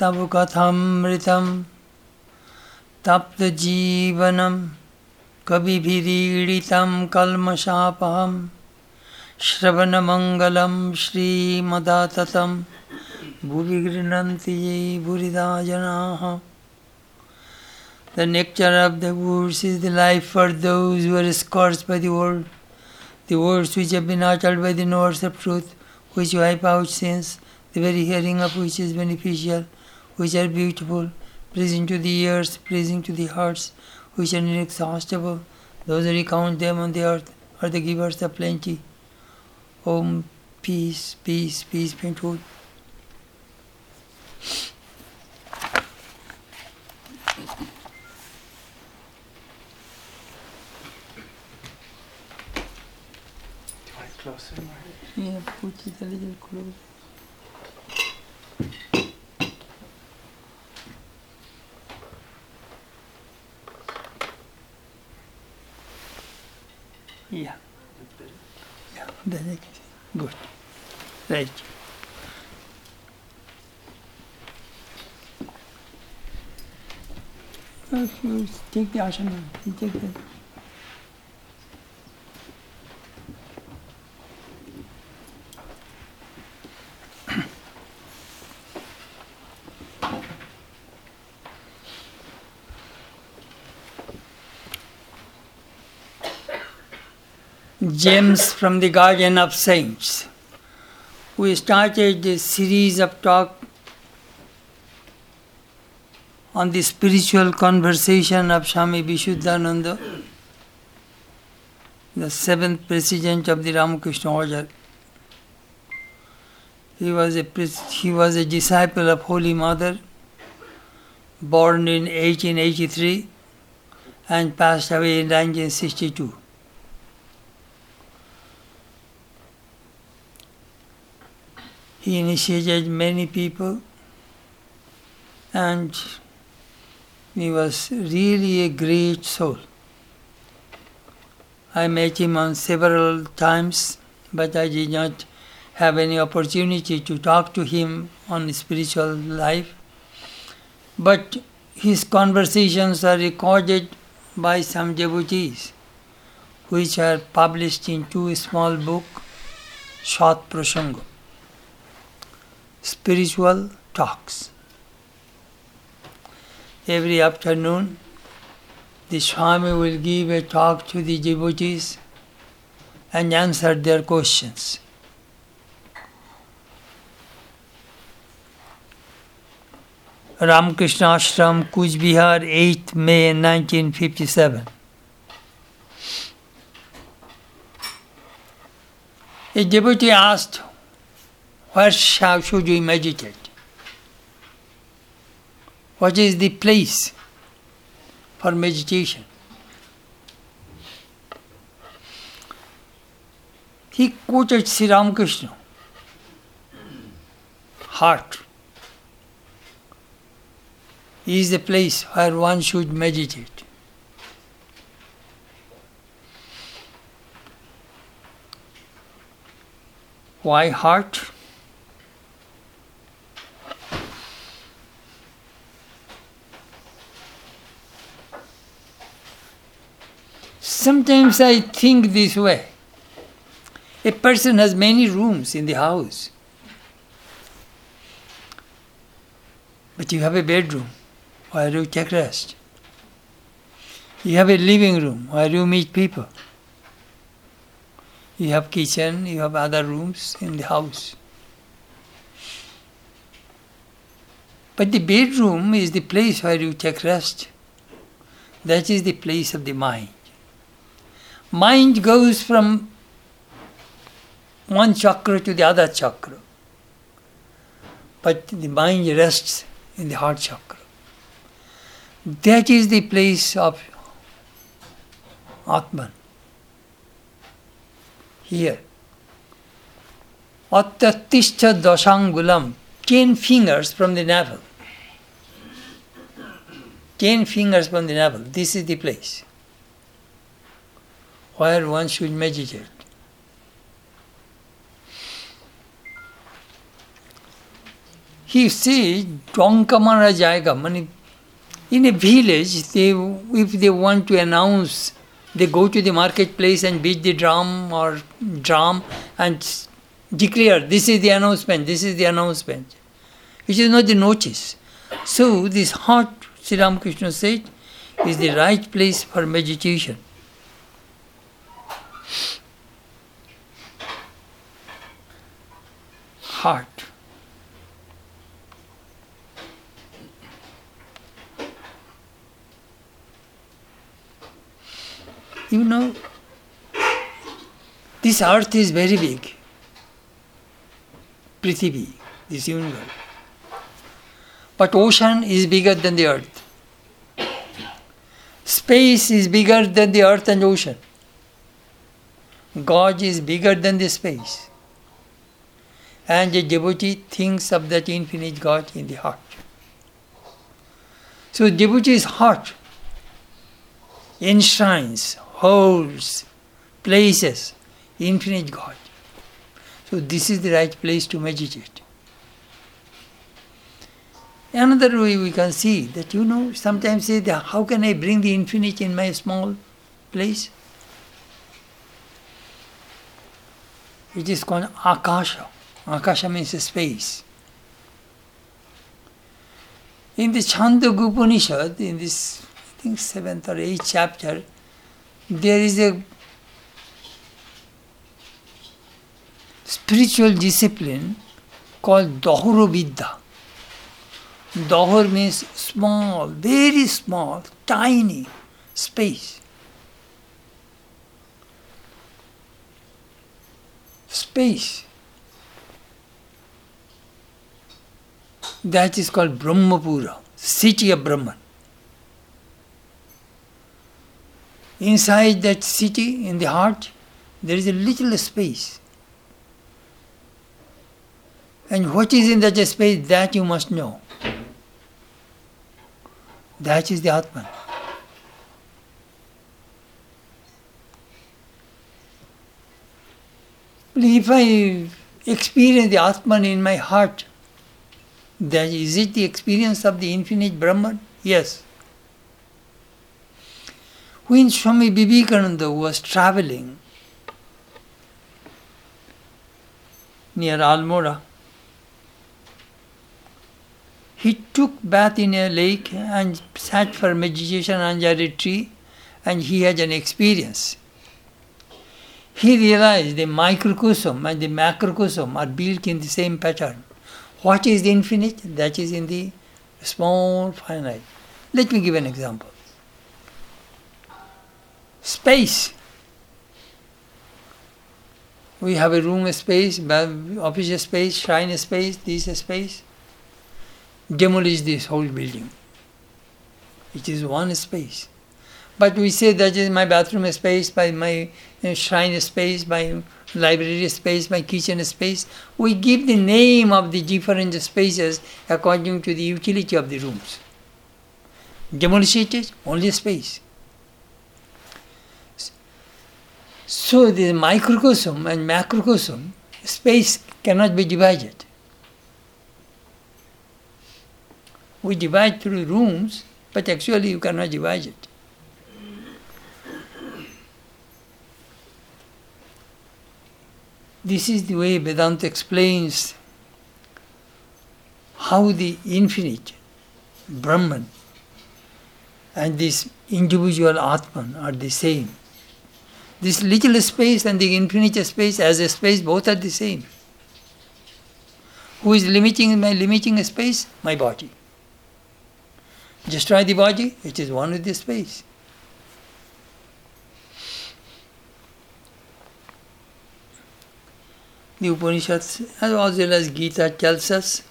तव कथमृतं तप्तजीवनं कविभिरीडितं कल्मषापहं श्रवणमङ्गलं श्रीमदाततं भुवि गृह्णन्ति ये भूरिदा जनाः The nectar of the words is the life for those who are scorched by the world. The words which have been uttered by the knowers of truth, which you wipe out sins, the very hearing of which is beneficial, which are beautiful, pleasing to the ears, pleasing to the hearts, which are inexhaustible. Those who recount them on the earth are the givers of plenty. Om, peace, peace, peace be told. Closer. Yeah, put it a little closer. Yeah. Yeah, I can see. Good. Right. You Take the. Gems from the Garden of Saints. We started a series of talk on the spiritual conversation of Swami Vishuddhananda, the seventh president of the Ramakrishna Order. He was a he was a disciple of Holy Mother, born in 1883 and passed away in 1962. He initiated many people and he was really a great soul. I met him on several times, but I did not have any opportunity to talk to him on spiritual life. But his conversations are recorded by some devotees, which are published in two small books, Shat Prasanga spiritual talks. Every afternoon, the Swami will give a talk to the devotees and answer their questions. Ramakrishna Ashram, Cooch Behar, 8th May 1957. A devotee asked, where shall, should we meditate? What is the place for meditation? He quoted Sri Ramakrishna. Heart is the place where one should meditate. Why heart? Sometimes I think this way. A person has many rooms in the house, but you have a bedroom where you take rest. You have a living room where you meet people. You have kitchen, you have other rooms in the house. But the bedroom is the place where you take rest. That is the place of the mind. Mind goes from one chakra to the other chakra. But the mind rests in the heart chakra. That is the place of Atman. Here. Attatishta dashangulam, ten fingers from the navel. Ten fingers from the navel. This is the place where one should meditate. he says, Donkamara Jaiga. Mani, in a village, they, if they want to announce, they go to the marketplace and beat the drum or drum and declare, this is the announcement, this is the announcement. Which is not the notice. So this heart, Sri Ramakrishna said, is the right place for meditation. Heart. You know, this earth is very big. Prithivi, this universe. But ocean is bigger than the earth. Space is bigger than the earth and ocean. God is bigger than the space. And the devotee thinks of that infinite God in the heart. So devotee's heart enshrines, holds, places infinite God. So this is the right place to meditate. Another way we can see that you know sometimes say that how can I bring the infinite in my small place? It is called Akasha. Akasha means space. In the Chandogya Upanishad, in this I think seventh or eighth chapter, there is a spiritual discipline called Dahara Vidya. Dahur means small, very small, tiny space. Space. That is called Brahmapura, city of Brahman. Inside that city, in the heart, there is a little space. And what is in that space, that you must know. That is the Atman. If I experience the Atman in my heart, then is it the experience of the infinite Brahman? Yes. When Swami Vivekananda was traveling near Almora, he took bath in a lake and sat for meditation under a tree and he had an experience. He realized the microcosm and the macrocosm are built in the same pattern. What is the infinite? That is in the small finite. Let me give an example. Space. We have a room a space, office space, shrine space, this space demolish this whole building. It is one space. But we say that is my bathroom space, by my uh, shrine space, my library space, my kitchen space. We give the name of the different spaces according to the utility of the rooms. Demolish only space. So the microcosm and macrocosm, space cannot be divided. We divide through rooms, but actually you cannot divide it. This is the way Vedanta explains how the infinite, Brahman, and this individual Atman are the same. This little space and the infinite space as a space, both are the same. Who is limiting my limiting space? My body. Destroy the body, it is one with the space. the Upanishads, as well as Gita tells us,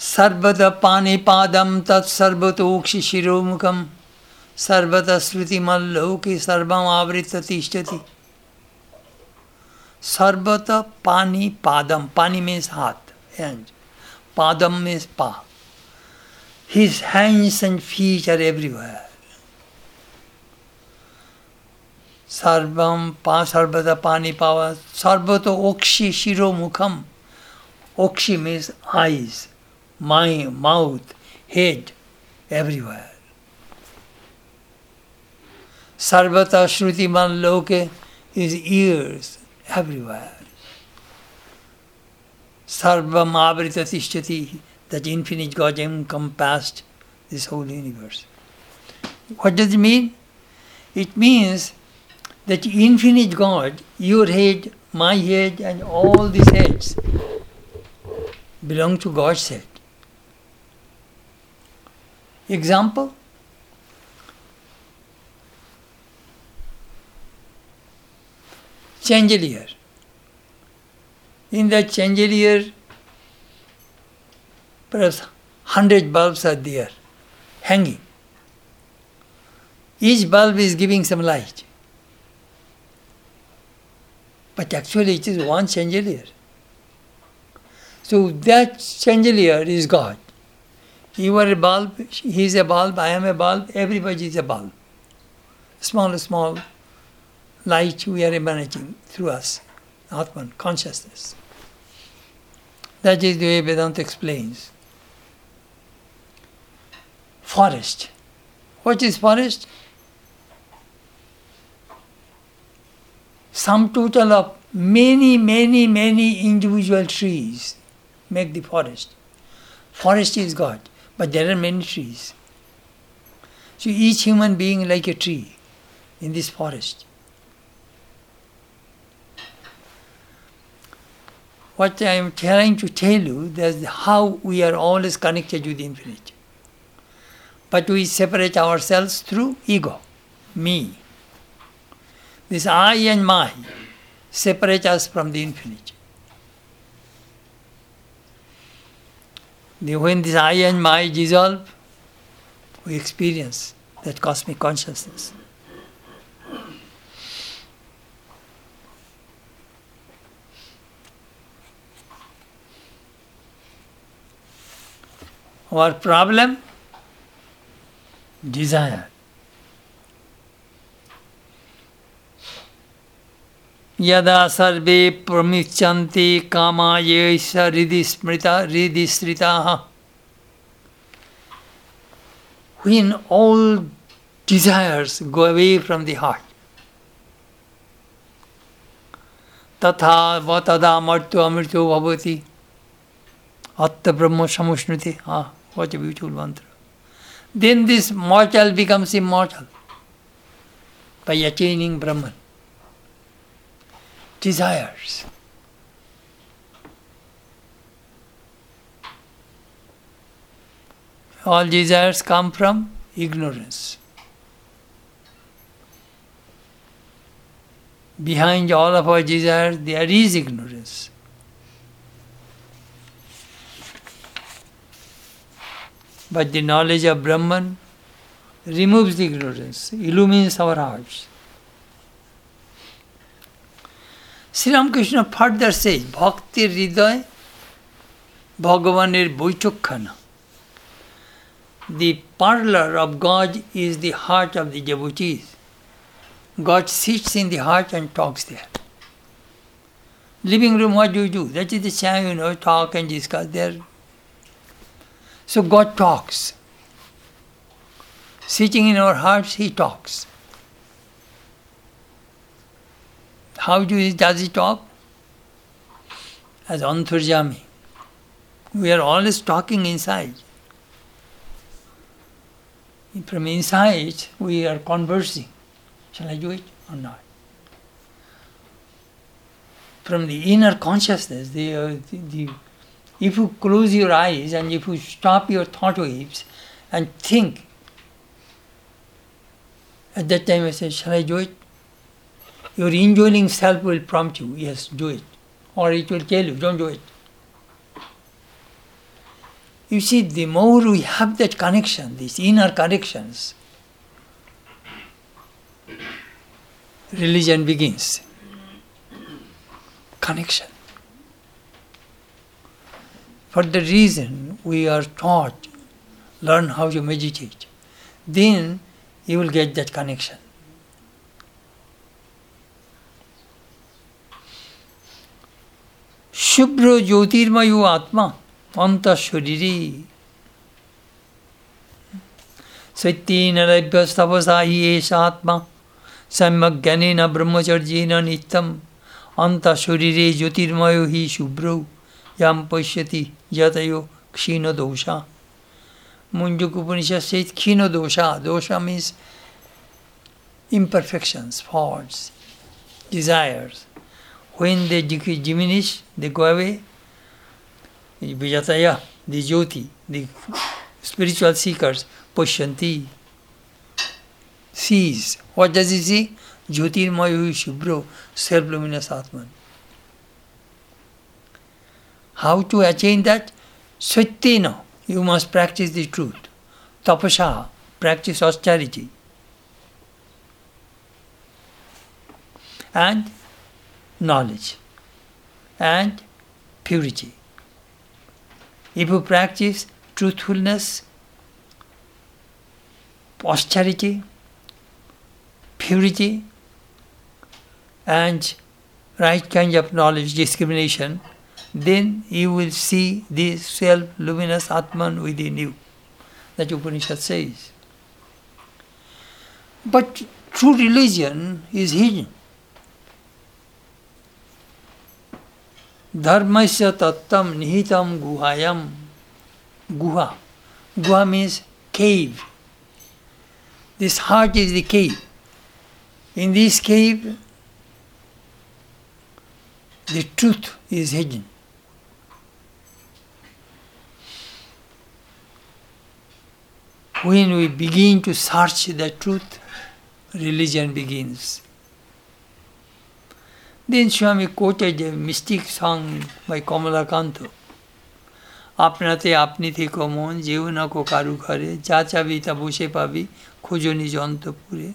सर्वत पानिपादम तत्सर्वतोक्षि शिरोमुखम सर्वत स्मृतिमल्लोकि सर्वमावृत तिष्ठति सर्वत पानी पादम पानी means हाथ hand पादम means पा his hands and feet are everywhere everywhere. Sarvam pa sarvata pani pava sarvato okshi shiro mukham. Okshi means eyes, mind, mouth, head, everywhere. Sarvata Shrutiman Loke is ears everywhere. Sarvam Avrita Tishtati, that infinite God encompassed this whole universe. What does it mean? It means that infinite God, your head, my head, and all these heads belong to God's head. Example chandelier. In that chandelier, perhaps hundred bulbs are there, hanging. Each bulb is giving some light. But actually, it is one chandelier. So that chandelier is God. You are a bulb, he is a bulb, I am a bulb, everybody is a bulb. Small, small light we are emanating through us, Atman, consciousness. That is the way Vedanta explains. Forest. What is forest? Sum total of many, many, many individual trees make the forest. Forest is God, but there are many trees. So each human being like a tree in this forest. What I am trying to tell you is how we are always connected with the infinite. But we separate ourselves through ego, me. This I and my separate us from the infinite. The, When this I and my dissolve, we experience that cosmic consciousness. Our problem? Desire. यदा सर्वे प्रमिच्छन्ति कामायैष हृदि स्मृता हृदि स्मृताः। When all desires go away from the heart. तथा व तदा मृत्यु अमृत्यो भवति अत्त ब्रह्म समुष्णुति। हाँ watch beautiful mantra then this mortal becomes immortal by attaining Brahman desires. All desires come from ignorance. Behind all of our desires, there is ignorance. But the knowledge of Brahman removes the ignorance, illumines our hearts. Sri Ramakrishna further says, Bhakti হৃদয় ভগবানের বৈঠকখানা The parlor of God is the heart of the devotees. God sits in the heart and talks there. Living room, what do you do? That is the time, you know, talk and discuss there. So God talks. Sitting in our hearts, He talks. How do does he talk? As Antarjami. We are always talking inside. From inside, we are conversing. Shall I do it or not? From the inner consciousness, the, uh, the, the, if you close your eyes and if you stop your thought waves and think, at that time I say, Shall I do it? Your enjoying self will prompt you, yes, do it. Or it will tell you, don't do it. You see, the more we have that connection, these inner connections, religion begins. Connection. For the reason we are taught, learn how to meditate, then you will get that connection. শুভ্র জ্যোতির্ময় আত্মা অন্তঃশরীরে सत्येनरभ्यस्तपसा हि एष आत्मा सम्यग्ज्ञानेन ब्रह्मचर्येण नित्यम् अन्तःशरीरे ज्योतिर्मयो हि शुभ्रौ यां पश्यति यतयो क्षीणदोषा Munjuk Upanishad says Khino dosha. Dosha means imperfections, faults, desires. When they diminish, they go away. Vijataya, the Jyoti, the spiritual seekers, Pashyanti, sees. What does he see? Jyotirmayu Shubro, self-luminous Atman. How to attain that? Satyena, you must practice the truth. Tapasha, practice austerity. And knowledge. And purity. If you practice truthfulness, austerity, purity, and right kind of knowledge, discrimination, then you will see this self luminous Atman within you. That Upanishad says. But true religion is hidden. धर्मस्य तत्तम निहितम गुहायम गुहा गुहा means cave this heart is the cave in this cave the truth is hidden when we begin to search the truth religion begins Then Swami quoted a mystic song by Kamala Kanto. আপনাতে আপনি থেকে মন যেও না কো কারু ঘরে যা চাবি তা বসে পাবি খুঁজো নিজ অন্তপুরে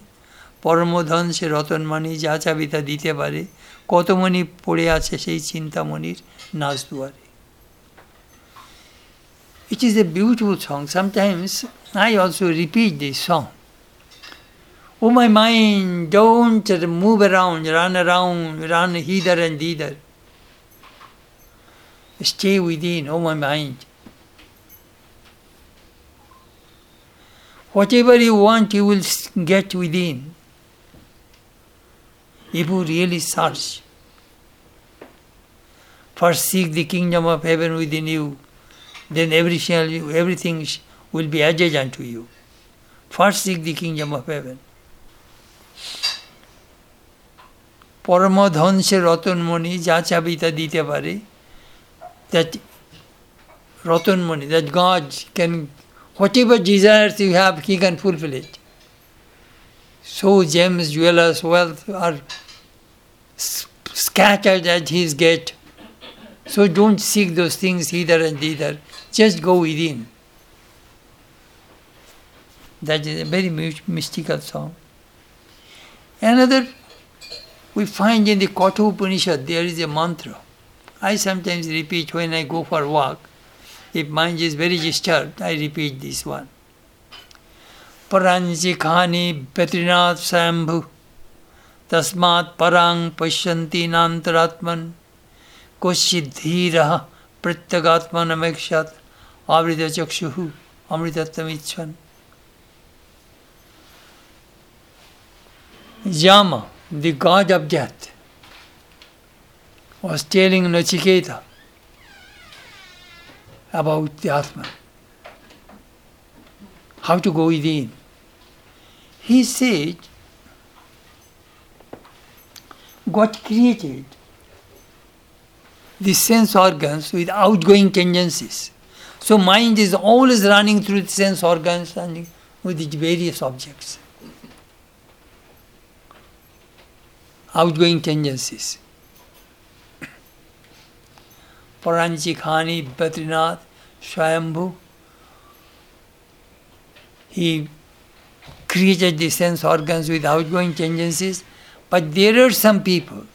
পরমধন সে রতনমণি যা চাবি তা দিতে পারে কত মণি পড়ে আছে সেই চিন্তামণির নাচ দুয়ারে It is a beautiful song. Sometimes I also repeat this song. Oh, my mind, don't move around, run around, run hither and thither. Stay within, oh, my mind. Whatever you want, you will get within. If you really search. First, seek the kingdom of heaven within you, then everything, everything will be adjacent to you. First, seek the kingdom of heaven. পরমধ্বংসের Ratanmani যা চাবি তা দিতে পারে that Ratanmani that God can whatever desires you have he can fulfill it so gems jewelers wealth are scattered at his gate so don't seek those things hither and thither just go within that is a very mystical song Another, we find in the Katha Upanishad there is a mantra. I sometimes repeat when I go for walk. If mind is very disturbed, I repeat this one. Paranji khani Petrinath Sambhu Tasmat parang pashyanti nantaratman koshidhira prityagatman amekshat avrita chakshuhu Yama, the god of death, was telling Nachiketa about the Atman, how to go within. He said, God created the sense organs with outgoing tendencies. So mind is always running through the sense organs and with its various objects. Outgoing tendencies. Paranji Khani, Badrinath, Swayambhu, he created the sense organs with outgoing tendencies, but there are some people,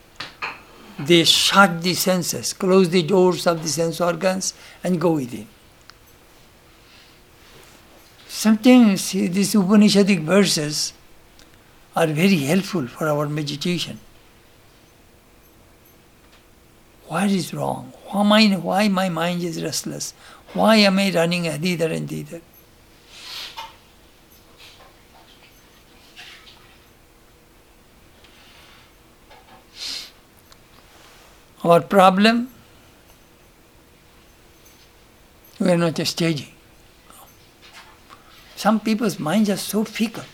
they shut the senses, close the doors of the sense organs, and go within. Sometimes these Upanishadic verses are very helpful for our meditation. what is wrong? Why, my, why my mind is restless? Why am I running hither and thither? Our problem, we are not just staging. Some people's minds are so fickle.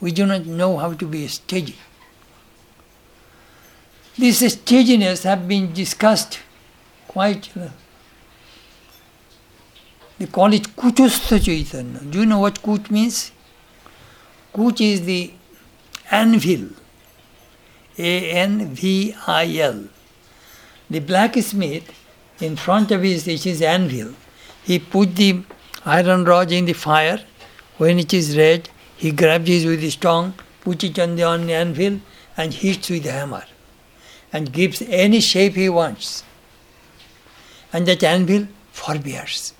We do not know how to be staging. This staginess have been discussed quite. Uh, they call it Chaitanya. Do you know what Kuch means? Kuch is the anvil. A N V I L. The blacksmith, in front of his, his anvil, he put the iron rod in the fire. When it is red, he grabs it with his tongue, puts it on the, anvil, and hits with the hammer, and gives any shape he wants. And that anvil forbears.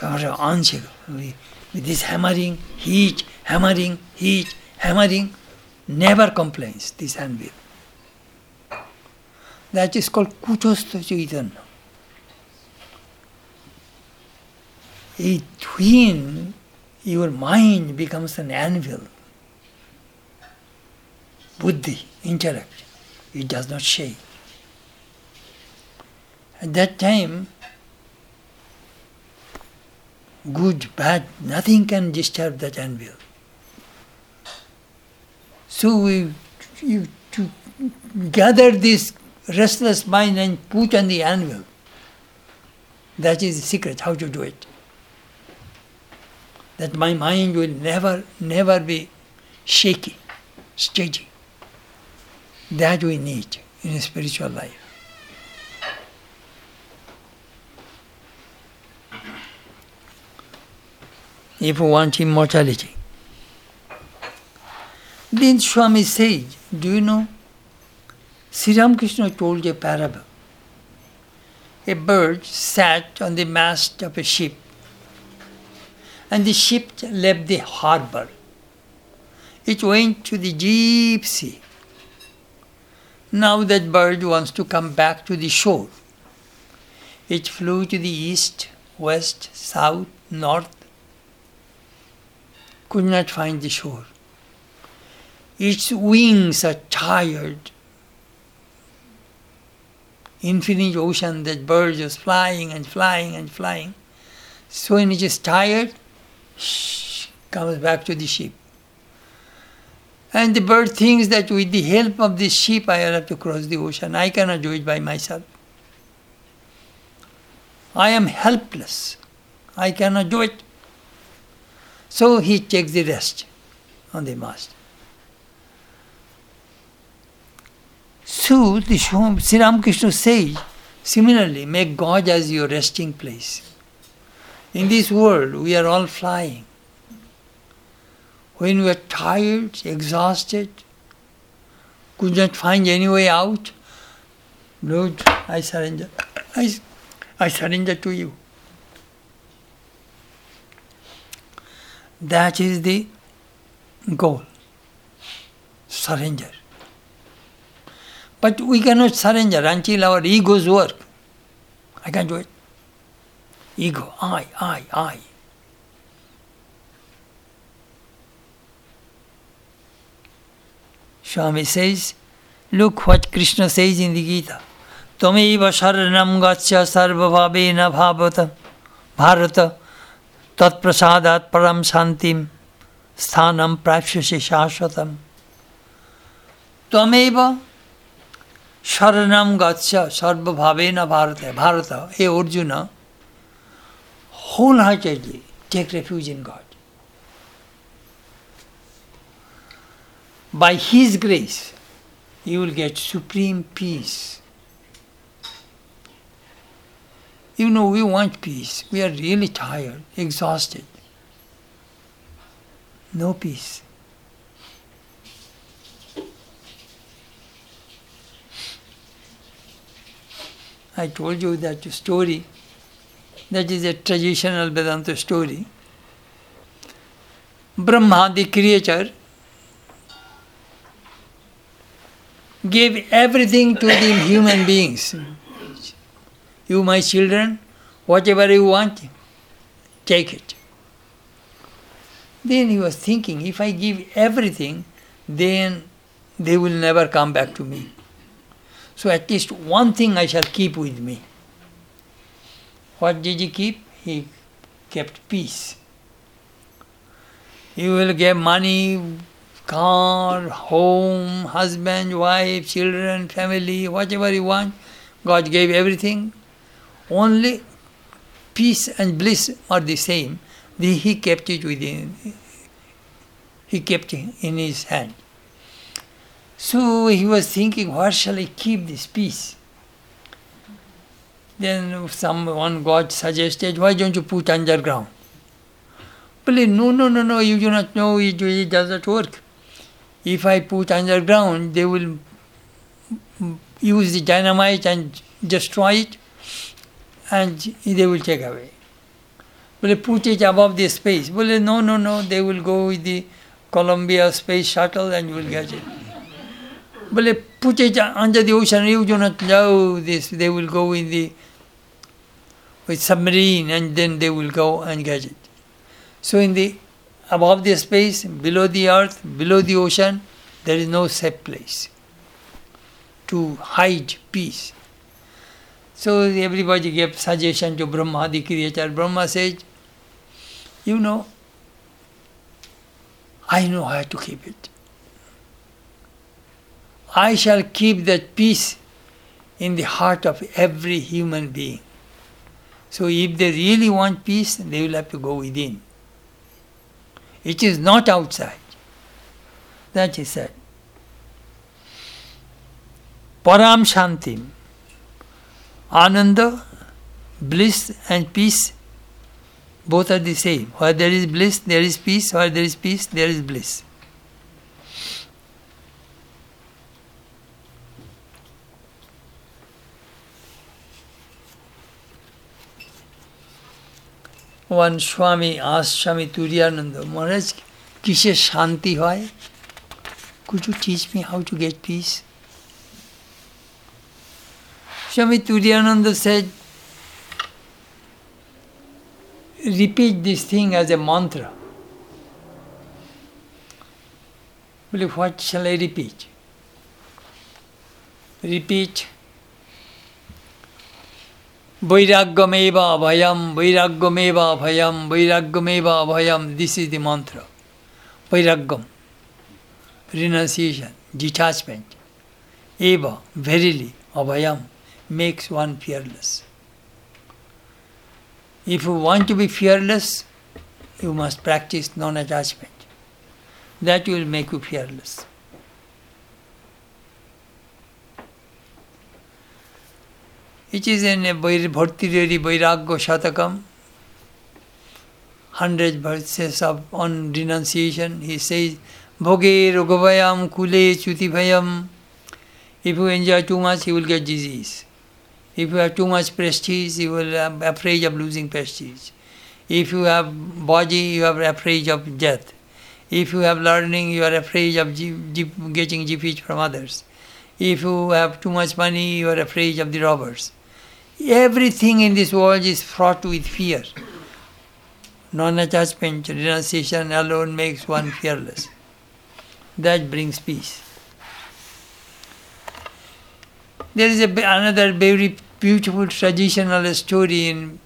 With this hammering, heat, hammering, heat, hammering, never complains, this anvil. That is called Kutastha Chaitanya. Between your mind becomes an anvil, buddhi, intellect, it does not shake. At that time, good, bad, nothing can disturb that anvil. So we you, to gather this restless mind and put on the anvil. That is the secret, how to do it. That my mind will never, never be shaky, steady. That we need in a spiritual life. If we want immortality. Then Swami says, Do you know? Sri Ramakrishna told a parable. A bird sat on the mast of a ship, and the ship left the harbor. It went to the deep sea. Now that bird wants to come back to the shore. It flew to the east, west, south, north, could not find the shore. Its wings are tired. Infinite ocean, that bird is flying and flying and flying. So when it is tired, comes back to the ship. And the bird thinks that with the help of this ship I have to cross the ocean. I cannot do it by myself. I am helpless. I cannot do it. So he takes the rest on the mast. So the Sri Ramakrishna says, similarly, make God as your resting place. In this world, we are all flying. When we are tired, exhausted, could not find any way out, Lord, I surrender. I, I surrender to you. That is the goal. Surrender. But we cannot surrender until our egos work. I can't do it. Ego, I, I, I. Swami says, look what Krishna says in the Gita. Tameva sharanam gaccha sarvabhavena bhavata bharata tat prasadat param shantim sthanam prapshasi shashvatam. Tameva Sharanam Gatsya Sarva Bhavena Bharata. Bharata, hey Arjuna, wholeheartedly take refuge in God. By His grace, you will get supreme peace. You know, we want peace. We are really tired, exhausted. No peace. I told you that story. That is a traditional Vedanta story. Brahma, the creator, gave everything to the human beings. You, my children, whatever you want, take it. Then he was thinking, if I give everything, then they will never come back to me. So at least one thing I shall keep with me. What did he keep? He kept peace. You will get money, car, home, husband, wife, children, family, whatever you want. God gave everything. Only peace and bliss are the same. He kept it within. He kept it in his hand. So he was thinking, where shall I keep this peace? Then someone God suggested, why don't you put underground? But no, no, no, no, you do not know it, it does not work. If I put underground, they will use the dynamite and destroy it, and they will take away. But put it above the space. Well, no, no, no, they will go with the Columbia space shuttle and you will get it. But put it under the ocean, you do not know this, they will go in the with submarine and then they will go and get it. So in the above the space, below the earth, below the ocean, there is no safe place to hide peace. So everybody gave suggestion to Brahma, the creator. Brahma said, you know, I know how to keep it. I shall keep that peace in the heart of every human being. So if they really want peace, they will have to go within. It is not outside. That he said. Param Shantim. Ananda, bliss and peace, both are the same. Where there is bliss, there is peace. Where there is peace, there is bliss. one স্বামী আস স্বামী তুরিয়ানন্দ মহারাজ কিসের শান্তি হয়? কুচু teach me how to get peace Swami Turiyananda says repeat this thing as a mantra বলি what shall I repeat repeat Vairagyameva abhayam, vairagyameva abhayam, vairagyameva abhayam. This is the mantra. Vairagyam, renunciation, detachment. Eva, verily, abhayam, makes one fearless. If you want to be fearless, you must practice non attachment. That will make you fearless. It is in a Bhartrihari Vairagya Shatakam, hundred verses of on renunciation. He says, Bhoge Rogavayam Kule Chutivayam. If you enjoy too much, you will get disease. If you have too much prestige, you will be afraid of losing prestige. If you have body, you are afraid of death. If you have learning, you are afraid of getting defeat from others. If you have too much money, you are afraid of the robbers. Everything in this world is fraught with fear. Non attachment, renunciation alone makes one fearless. That brings peace. There is a, another very beautiful traditional story in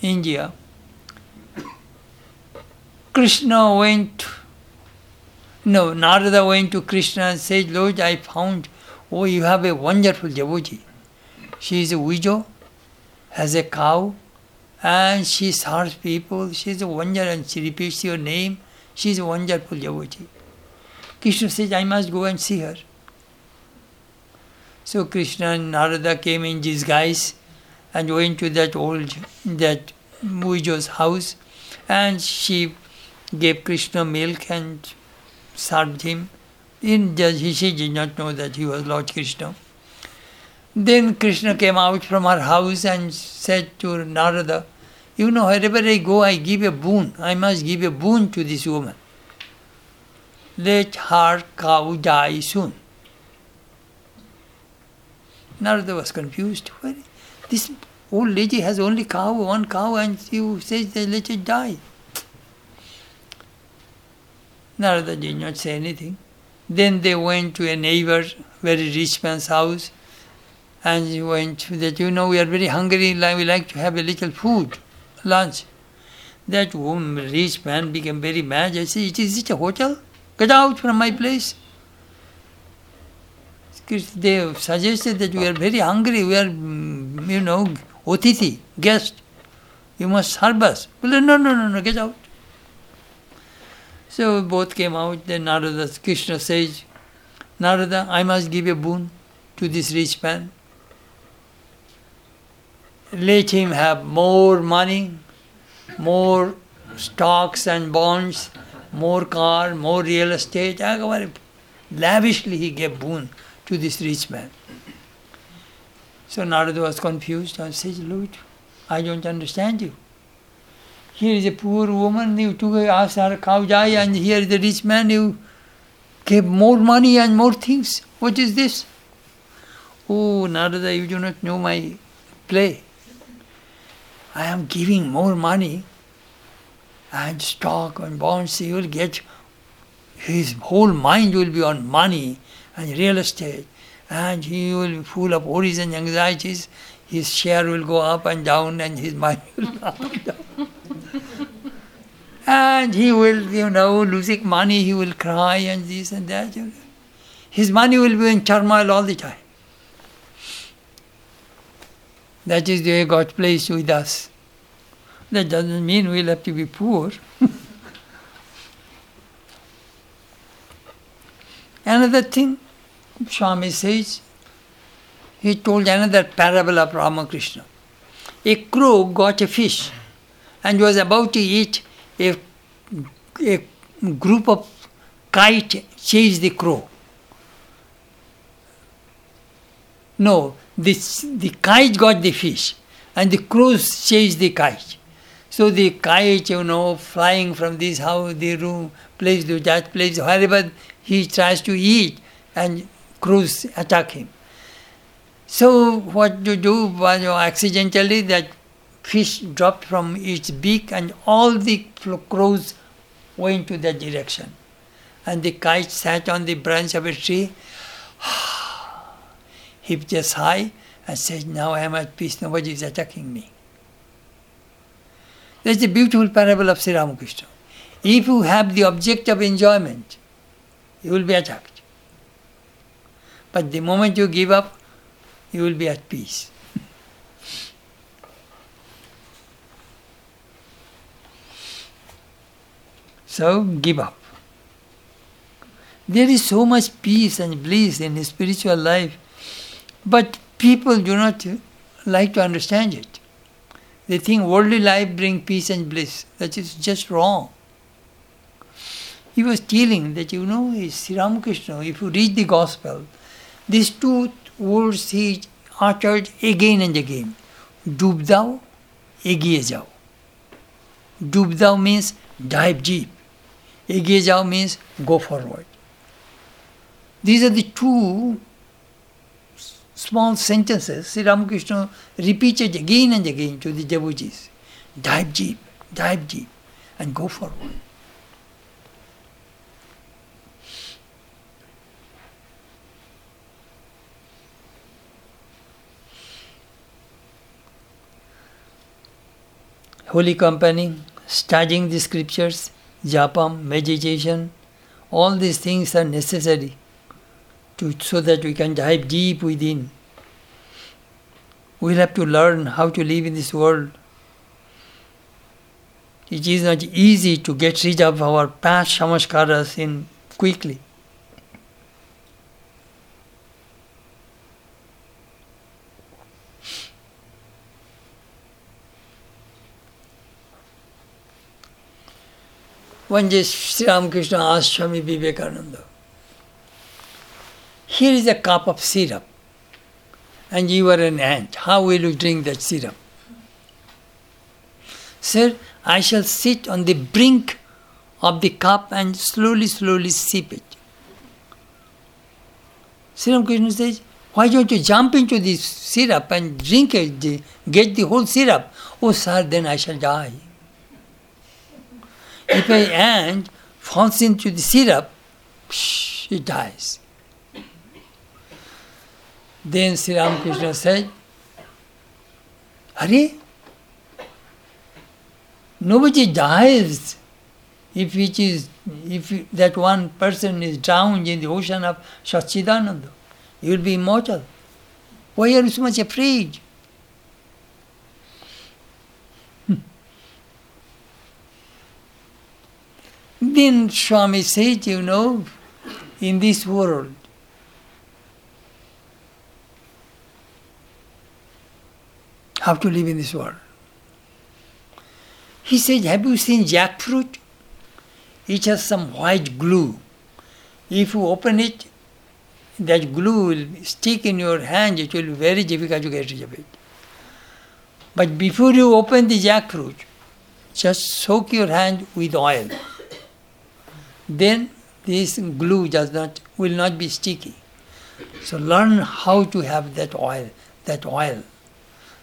India. Krishna went, no, Narada went to Krishna and said, Lord, I found, oh, you have a wonderful devotee. She is a widow, has a cow, and she serves people. She is a wonder and she repeats your name. She is a wonderful devotee. Krishna says, I must go and see her. So Krishna and Narada came in disguise and went to that old, that widow's house, and she gave Krishna milk and served him. In just, she did not know that he was Lord Krishna. Then Krishna came out from her house and said to Narada, You know, wherever I go, I give a boon. I must give a boon to this woman. Let her cow die soon. Narada was confused. This old lady has only cow, one cow, and you say that let it die. Narada did not say anything. Then they went to a neighbor, very rich man's house, and he went to that, you know, we are very hungry, we like to have a little food, lunch. That woman, rich man became very mad. I said, is it a hotel? Get out from my place. They suggested that we are very hungry, we are, mm, you know, otiti, guest. You must serve us. Well, no, no, no, no, get out. So both came out. Then Narada, Krishna says, Narada, I must give a boon to this rich man. Let him have more money, more stocks and bonds, more car, more real estate. Lavishly he gave boon to this rich man. So Narada was confused and says, Lord, I don't understand you. Here is a poor woman, you took asked her cow die, and here is the rich man, you gave more money and more things. What is this? Oh, Narada, you do not know my play. I am giving more money and stock and bonds, he will get his whole mind will be on money and real estate, and he will be full of worries and anxieties. His share will go up and down, and his mind will go up and down. and he will, you know, losing money, he will cry and this and that. His money will be in turmoil all the time. That is the way God plays with us. That doesn't mean we'll have to be poor. another thing, Swami says, he told another parable of Ramakrishna. A crow got a fish and was about to eat a, a group of kite chased the crow. No, the kite got the fish and the crows chased the kite. So the kite, you know, flying from this house, the room, place to that place, wherever he tries to eat, and crows attack him. So what to do was accidentally that fish dropped from its beak and all the crows went to that direction. And the kite sat on the branch of a tree, heaved just high, and said, Now I am at peace, nobody is attacking me. That's the beautiful parable of Sri Ramakrishna. If you have the object of enjoyment, you will be attacked. But the moment you give up, you will be at peace. so give up. There is so much peace and bliss in spiritual life, but people do not like to understand it. They think worldly life brings peace and bliss. That is just wrong. He was telling that you know Sri Ramakrishna, if you read the gospel, these two words he uttered again and again. Dub dao, egiye jao. Means dive deep. Egiye jao means go forward. These are the two small sentences Sri Ramakrishna repeated again and again to the devotees. Dive deep, dive deep, and go forward. Holy company, studying the scriptures, japam, meditation, all these things are necessary to, so that we can dive deep within. We'll have to learn how to live in this world. It is not easy to get rid of our past samskaras in quickly. One day Sri Ramakrishna asked Swami Vivekananda, here is a cup of syrup, and you are an ant. How will you drink that syrup? Sir, I shall sit on the brink of the cup and slowly, slowly sip it. Sri Ramakrishna says, Why don't you jump into this syrup and drink it, get the whole syrup? Oh, sir, then I shall die. If an ant falls into the syrup, it dies. Then Sri Ramakrishna said, Are nobody dies if it is if that one person is drowned in the ocean of Satchidananda. He will be immortal. Why are you so much afraid? Hmm. Then Swami said, you know, in this world, how to live in this world. He says, Have you seen jackfruit? It has some white glue. If you open it, that glue will stick in your hand, it will be very difficult to get rid of it. But before you open the jackfruit, just soak your hand with oil. Then this glue does not will not be sticky. So learn how to have that oil. That oil.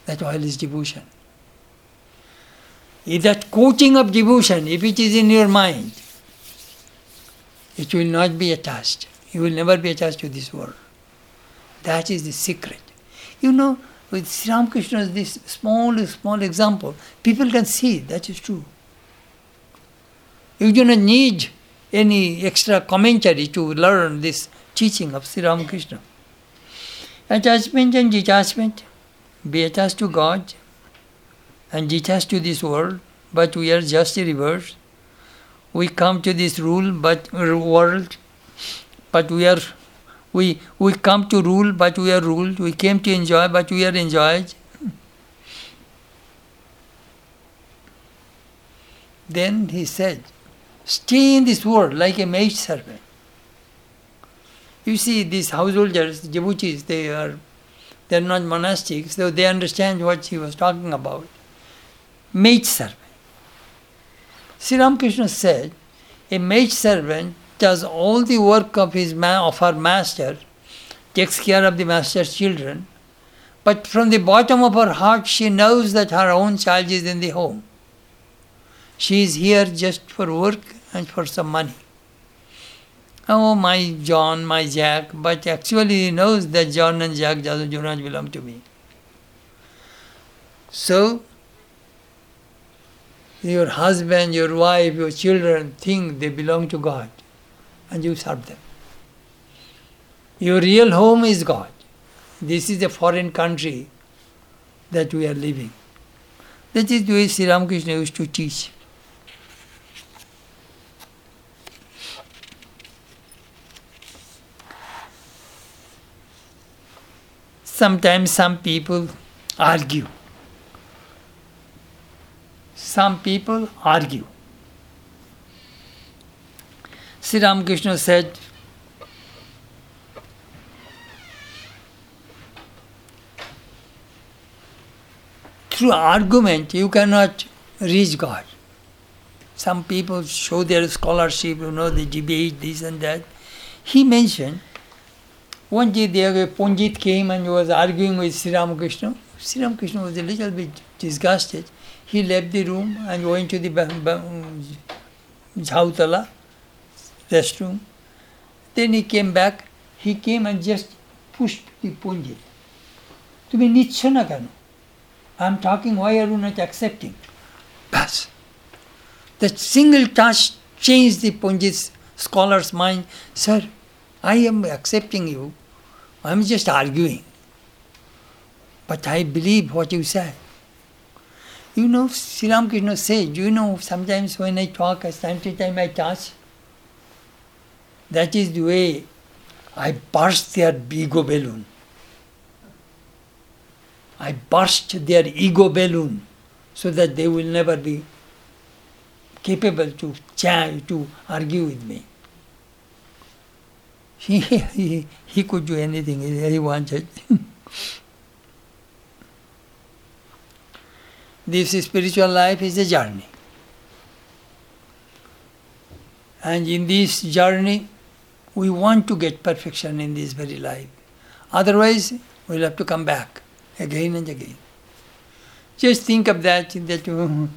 That oil is devotion. If that coating of devotion, if it is in your mind, it will not be attached. You will never be attached to this world. That is the secret. You know, with Sri Ramakrishna's this small, small example, people can see that is true. You do not need any extra commentary to learn this teaching of Sri Ramakrishna. Attachment and detachment. Be attached to God and detached to this world, but we are just the reverse. We come to this rule, but world but we are we we come to rule but we are ruled. We came to enjoy but we are enjoyed. Then he said stay in this world like a maid servant. You see these householders devotees they are they are not monastics so they understand what he was talking about maid servant Sri Ramakrishna said a maid servant does all the work of his ma- of her master, takes care of the master's children, but from the bottom of her heart she knows that her own child is in the home. She is here just for work and for some money. Oh, my John, my Jack, but actually he knows that John and Jack do not belong to me. So, your husband, your wife, your children think they belong to God and you serve them. Your real home is God. This is a foreign country that we are living. That is the way Sri Ramakrishna used to teach. Sometimes some people argue. Some people argue. Sri Ramakrishna said, through argument you cannot reach God. Some people show their scholarship, you know, they debate this and that. He mentioned one day there Pandit came and was arguing with Sri Ramakrishna. Sri Ramakrishna was a little bit disgusted. He left the room and went to the Jhautala restroom. Then he came back, he came and just pushed the Punjit. তুমি নিচ্ছ না কেন I am talking Y are you not accepting ব্যাস the single touch change the পঞ্জিত scholar's mind, sir, I am accepting you. I am just arguing. But I believe what you said. You know, Sri Ramakrishna said, you know, sometimes when I talk, time to time I touch, that is the way I burst their ego balloon. I burst their ego balloon so that they will never be capable to chat, to argue with me. he could do anything he wanted. this spiritual life is a journey. And in this journey, we want to get perfection in this very life. Otherwise, we'll have to come back again and again. Just think of that, that uh,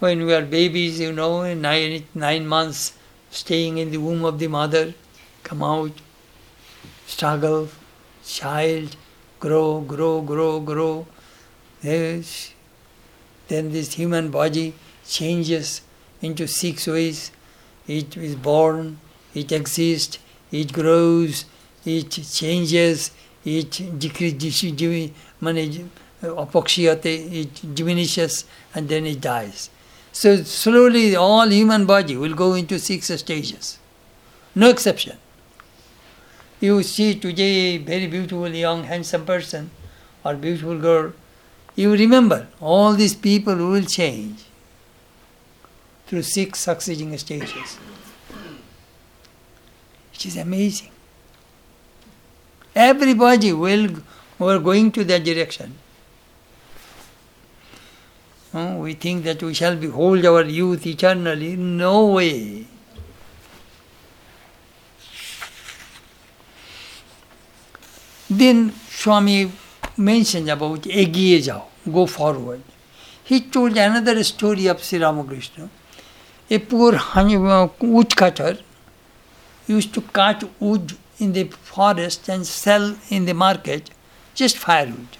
when we are babies, you know, nine, nine months, staying in the womb of the mother, come out, struggle, child, grow, grow, grow, grow. Yes. Then this human body changes into six ways. It is born, it exists, it grows, it changes, it decreases, it diminishes, and then it dies. So slowly all human body will go into six stages. No exception. You see today very beautiful young handsome person or beautiful girl, you remember all these people will change through six succeeding stages. It is amazing. Everybody will are going to that direction. Oh, we think that we shall behold our youth eternally. No way. Then Swami mentioned about Egiye Jao, go forward. He told another story of Sri Ramakrishna. A poor uh, wood cutter used to cut wood in the forest and sell in the market just firewood.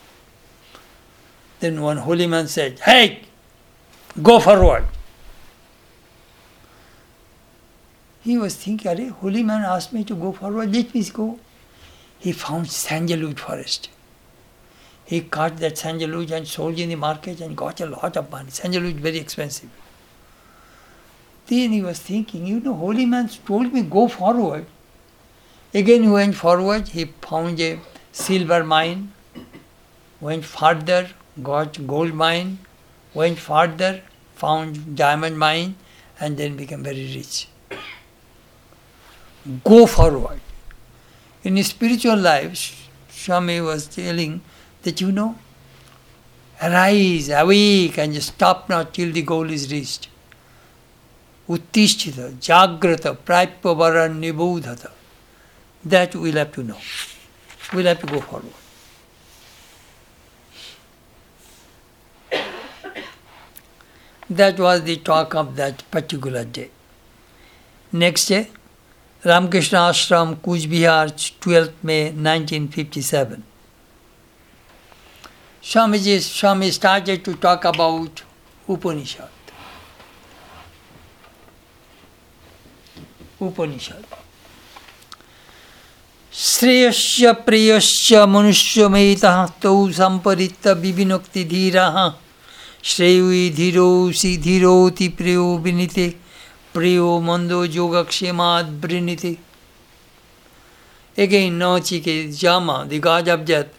Then one holy man said, Hey, go forward. He was thinking, holy man asked me to go forward, let me go. He found sandalwood forest. He cut that sandalwood and sold in the market and got a lot of money. Sandalwood very expensive. Then he was thinking, you know, holy man told me go forward. Again he went forward, he found a silver mine, went further, got gold mine, went further, found diamond mine, and then became very rich. Go forward. In spiritual life, Swami was telling that you know, arise, awake, and stop not till the goal is reached. Uttishthata, Jagrata, Prapyavaran Nibodhata. That we'll have to know. We'll have to go forward. That was the talk of that particular day. Next day, Ramakrishna आश्रम Cooch Behar twelfth में 1957 Swami ji Swami started to talk about Upanishad Upanishad श्रेयस्य प्रियस्य मनुष्यमेतः तौ सम्परित विविनोक्ति धीरः श्रेयो धीरोऽसि धीरोऽति प्रियो विनीते प्रियो मंदो योगक्षेमादृणीति एगे नौचिके जामा, दि गाज अब जत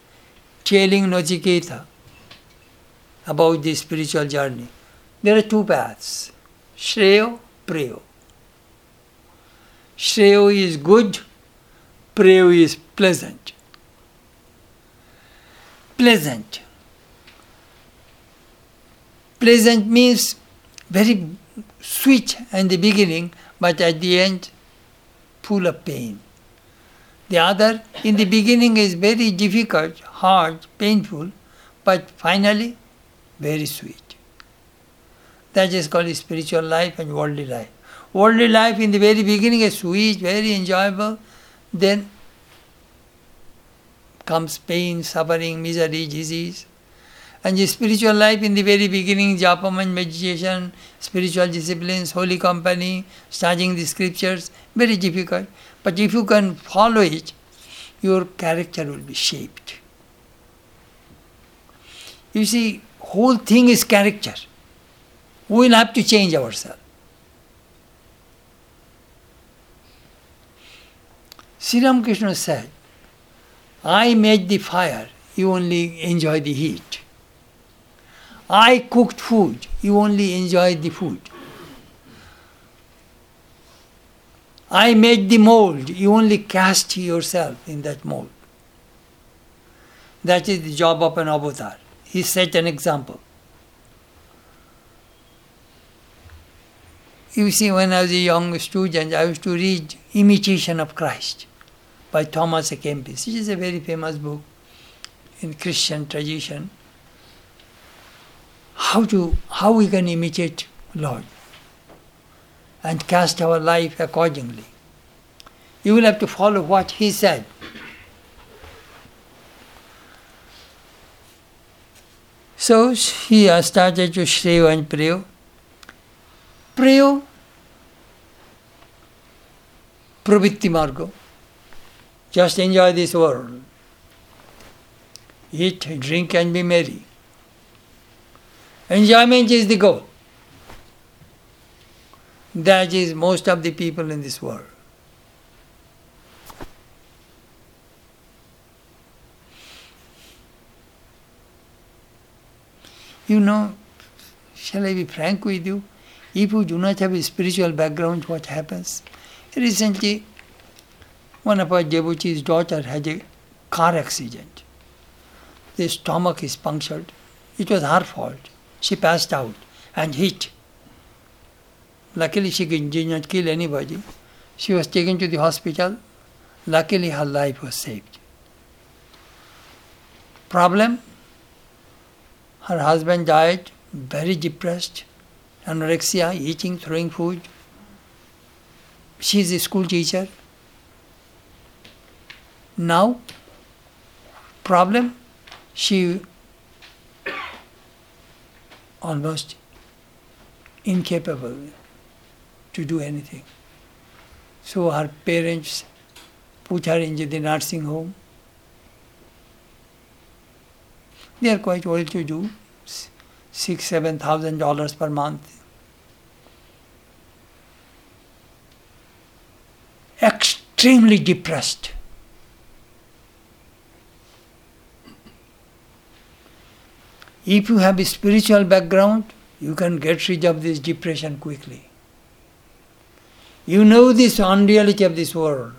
नौचिके था। About the spiritual journey there two paths श्रेय, प्रेयो। श्रेय इज़ गुड प्रेय is pleasant pleasant pleasant means very sweet in the beginning, but at the end, full of pain. The other, in the beginning, is very difficult, hard, painful, but finally, very sweet. That is called spiritual life and worldly life. Worldly life in the very beginning is sweet, very enjoyable, then comes pain, suffering, misery, disease. And the spiritual life in the very beginning, japam and meditation, spiritual disciplines, holy company, studying the scriptures, very difficult. But if you can follow it, your character will be shaped. You see, whole thing is character. We will have to change ourselves. Sri Ramakrishna said, I made the fire, you only enjoy the heat. I cooked food, you only enjoyed the food. I made the mold, you only cast yourself in that mold. That is the job of an avatar. He set an example. You see, when I was a young student, I used to read Imitation of Christ by Thomas à Kempis. Is a very famous book in Christian tradition. How to how we can imitate Lord and cast our life accordingly. You will have to follow what he said. So he started to say and pray. Pray pravritti margo. Just enjoy this world. Eat, drink, and be merry. Enjoyment is the goal. That is most of the people in this world. You know, shall I be frank with you? If you do not have a spiritual background, what happens? Recently, one of our devotees' daughter had a car accident. The stomach is punctured. It was her fault. She passed out and hit. Luckily, she did not kill anybody. She was taken to the hospital. Luckily, her life was saved. Problem? Her husband died, very depressed, anorexia, eating, throwing food. She is a school teacher. Now, problem, she almost incapable to do anything. So her parents put her into the nursing home. They are quite well to do, six, seven thousand dollars per month. Extremely depressed. If you have a spiritual background, you can get rid of this depression quickly. You know this unreality of this world.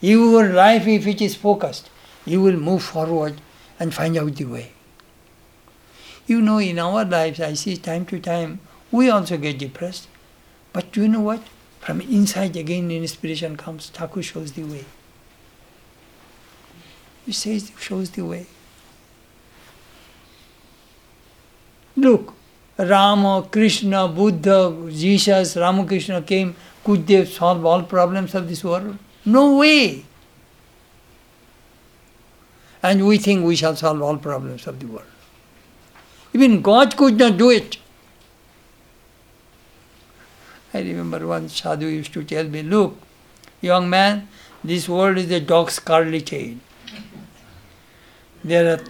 Your life, if it is focused, you will move forward and find out the way. You know, in our lives, I see time to time, we also get depressed. But you know what? From inside again, inspiration comes. Thakur shows the way. He says, shows the way. Look, Rama, Krishna, Buddha, Jesus, Ramakrishna came. Could they solve all problems of this world? No way. And we think we shall solve all problems of the world. Even God could not do it. I remember one sadhu used to tell me, look, young man, this world is a dog's curly tail. There are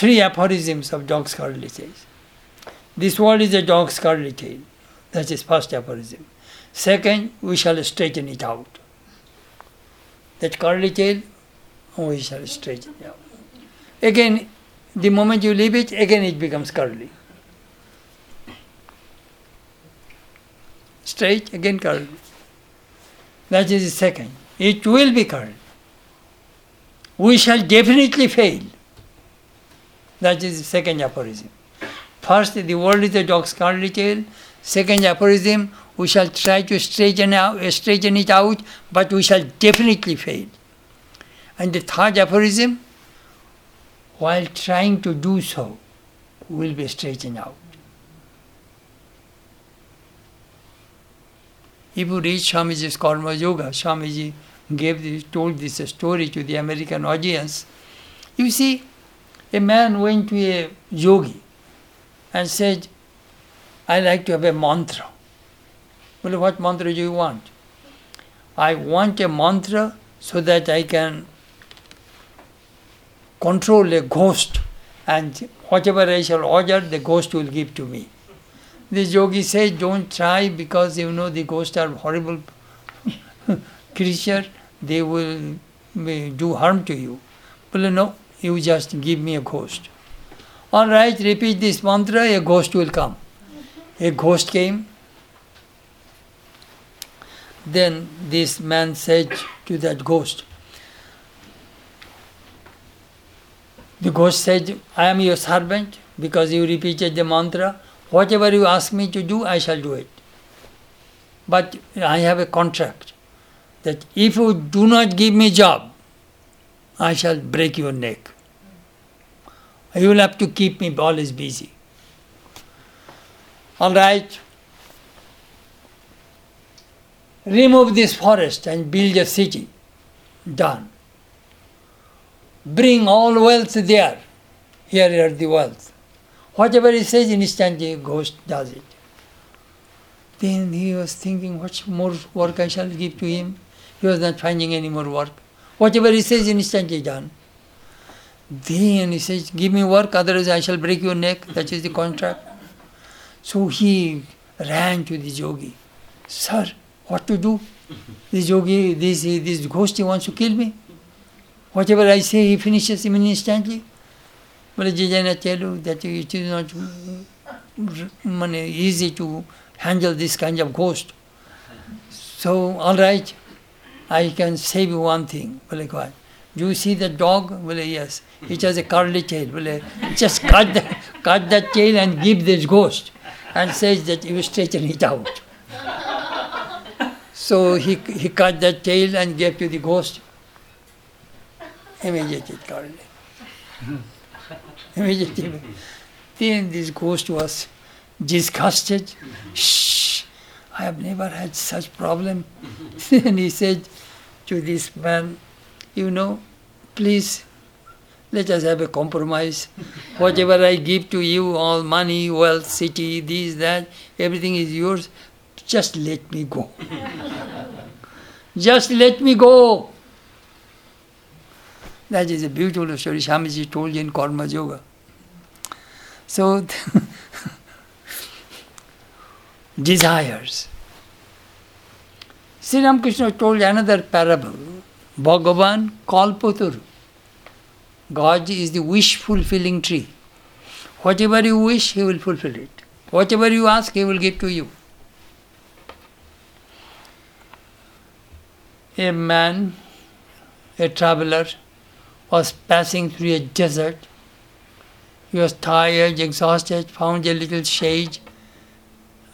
three aphorisms of dog's curly tail. This world is a dog's curly tail. That is first aphorism. Second, we shall straighten it out. That curly tail, we shall straighten it out. Again, the moment you leave it, again it becomes curly. Straight, again curly. That is the second. It will be curly. We shall definitely fail. That is the second aphorism. First, the world is a dog's curly tail. Second aphorism, we shall try to straighten, out, uh, straighten it out, but we shall definitely fail. And the third aphorism, while trying to do so, will be straightened out. If you read Swamiji's Karma Yoga, Swamiji gave this, told this story to the American audience. You see, a man went to a yogi and said, I like to have a mantra. Well, what mantra do you want? I want a mantra so that I can control a ghost and whatever I shall order, the ghost will give to me. The yogi said, don't try because you know the ghosts are horrible creature, they will do harm to you. Well, no, you just give me a ghost. All right, repeat this mantra, a ghost will come. A ghost came. Then this man said to that ghost, The ghost said, I am your servant because you repeated the mantra. Whatever you ask me to do, I shall do it. But I have a contract. that if you do not give me job, I shall break your neck. You will have to keep me always busy. All right. Remove this forest and build a city. Done. Bring all wealth there. Here are the wealth. Whatever he says, instantly ghost does it. Then he was thinking, what more work I shall give to him? He was not finding any more work. Whatever he says, instantly done. Then he says, Give me work, otherwise I shall break your neck. That is the contract. So he ran to the yogi. Sir, what to do? This yogi, this, this ghost, he wants to kill me. Whatever I say, he finishes him instantly. Well, did I tell you that it is not easy to handle this kind of ghost? So, all right, I can save you one thing. Do you see the dog? Well, yes. It has a curly tail. Just cut, the, cut that tail and give this ghost and says that you straighten it out. So he, he cut that tail and gave to the ghost. Immediately curly. Immediately. Then this ghost was disgusted. Shh, I have never had such problem. and he said to this man, you know, please let us have a compromise. Whatever I give to you, all money, wealth, city, this, that, everything is yours. Just let me go. Just let me go. That is a beautiful story Swamiji told you in Karma Yoga. So, desires. Sri Ramakrishna told another parable Bhagavan Kalpataru. God is the wish fulfilling tree. Whatever you wish, He will fulfill it. Whatever you ask, He will give to you. A man, a traveler, was passing through a desert. He was tired, exhausted, found a little shade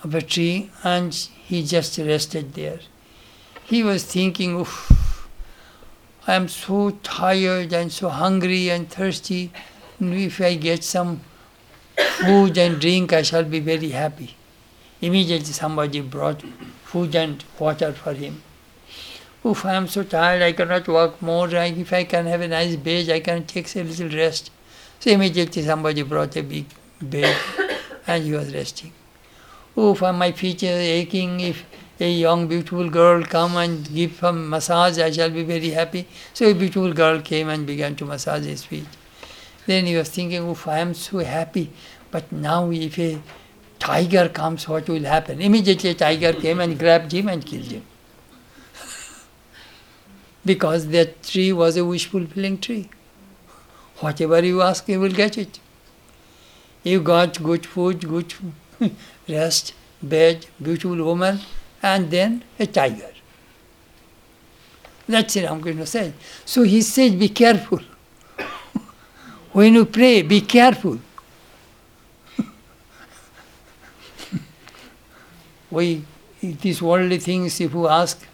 of a tree, and he just rested there. He was thinking, I am so tired and so hungry and thirsty. If I get some food and drink, I shall be very happy. Immediately somebody brought food and water for him. Oof, I am so tired, I cannot walk more. If I can have a nice bed, I can take a little rest. So immediately somebody brought a big bed and he was resting. Oof, my feet are aching. If a young beautiful girl come and give him massage, I shall be very happy. So a beautiful girl came and began to massage his feet. Then he was thinking, oh, I am so happy, but now if a tiger comes, what will happen? Immediately a tiger came and grabbed him and killed him. because that tree was a wish fulfilling tree. Whatever you ask, you will get it. You got good food, good rest, bed, beautiful woman, and then a tiger. That's it I'm going to say. So he said, be careful. when you pray, be careful. we, these worldly things, if you ask,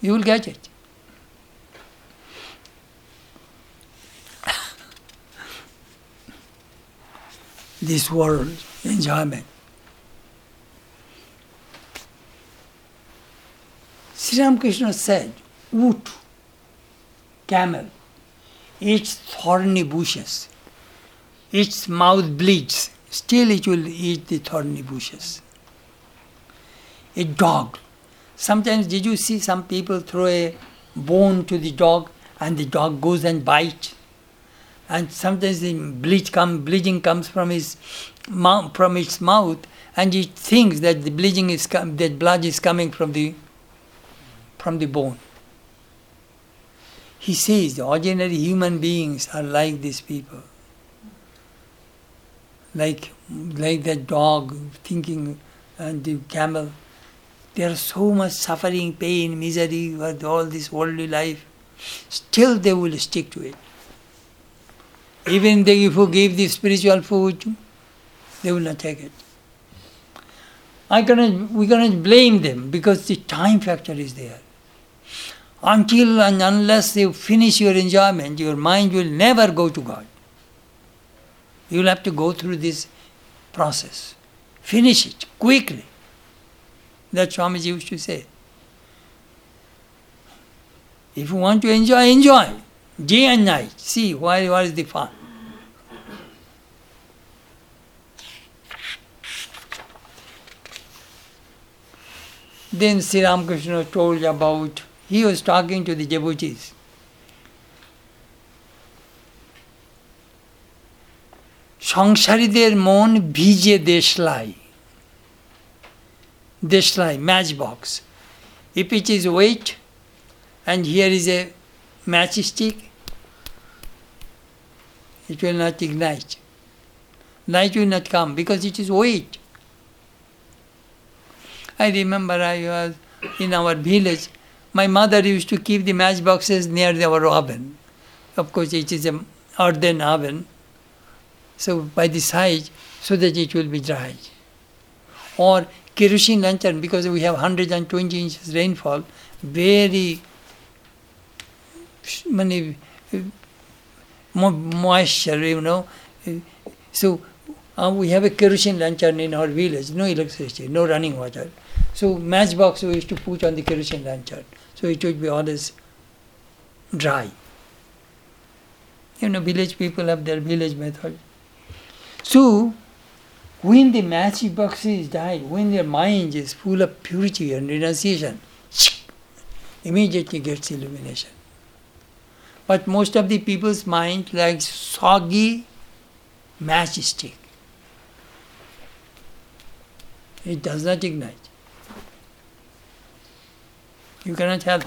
you will get it. this world enjoyment. Sri Ramakrishna said, Oot, camel, eats thorny bushes, its mouth bleeds, still it will eat the thorny bushes. A dog. Sometimes did you see some people throw a bone to the dog and the dog goes and bites? And sometimes the bleach come, bleeding comes from his mouth, from its mouth, and it thinks that the bleeding is that blood is coming from the from the bone. He says the ordinary human beings are like these people. Like, like that dog thinking and the camel. They are so much suffering, pain, misery with all this worldly life. Still they will stick to it. Even if you give the spiritual food, they will not take it. I cannot, we cannot blame them because the time factor is there. Until and unless you finish your enjoyment, your mind will never go to God. You will have to go through this process. Finish it quickly. What Swamiji used to say. If you want to enjoy, enjoy. Day and night. See why what is the fun. Then Sri Ramakrishna told about, he was talking to the devotees. সংসারীদের মন ভিজে দেশলাই দেশলাই matchbox. If it is weight and here is a matchstick, it will not ignite. Light will not come because it is weight. I remember I was in our village. my mother used to keep the matchboxes near our oven. Of course, it is an earthen oven, so by the side, so that it will be dry. Or kerosene lantern, because we have 120 inches rainfall, very many moisture, you know. So uh, we have a kerosene lantern in our village, no electricity, no running water. So matchbox we used to put on the kerosene lantern, so it would be always dry. You know, village people have their village method. So, when the matchbox is died, when their mind is full of purity and renunciation, immediately gets illumination. But most of the people's mind like soggy matchstick. It does not ignite. You cannot help.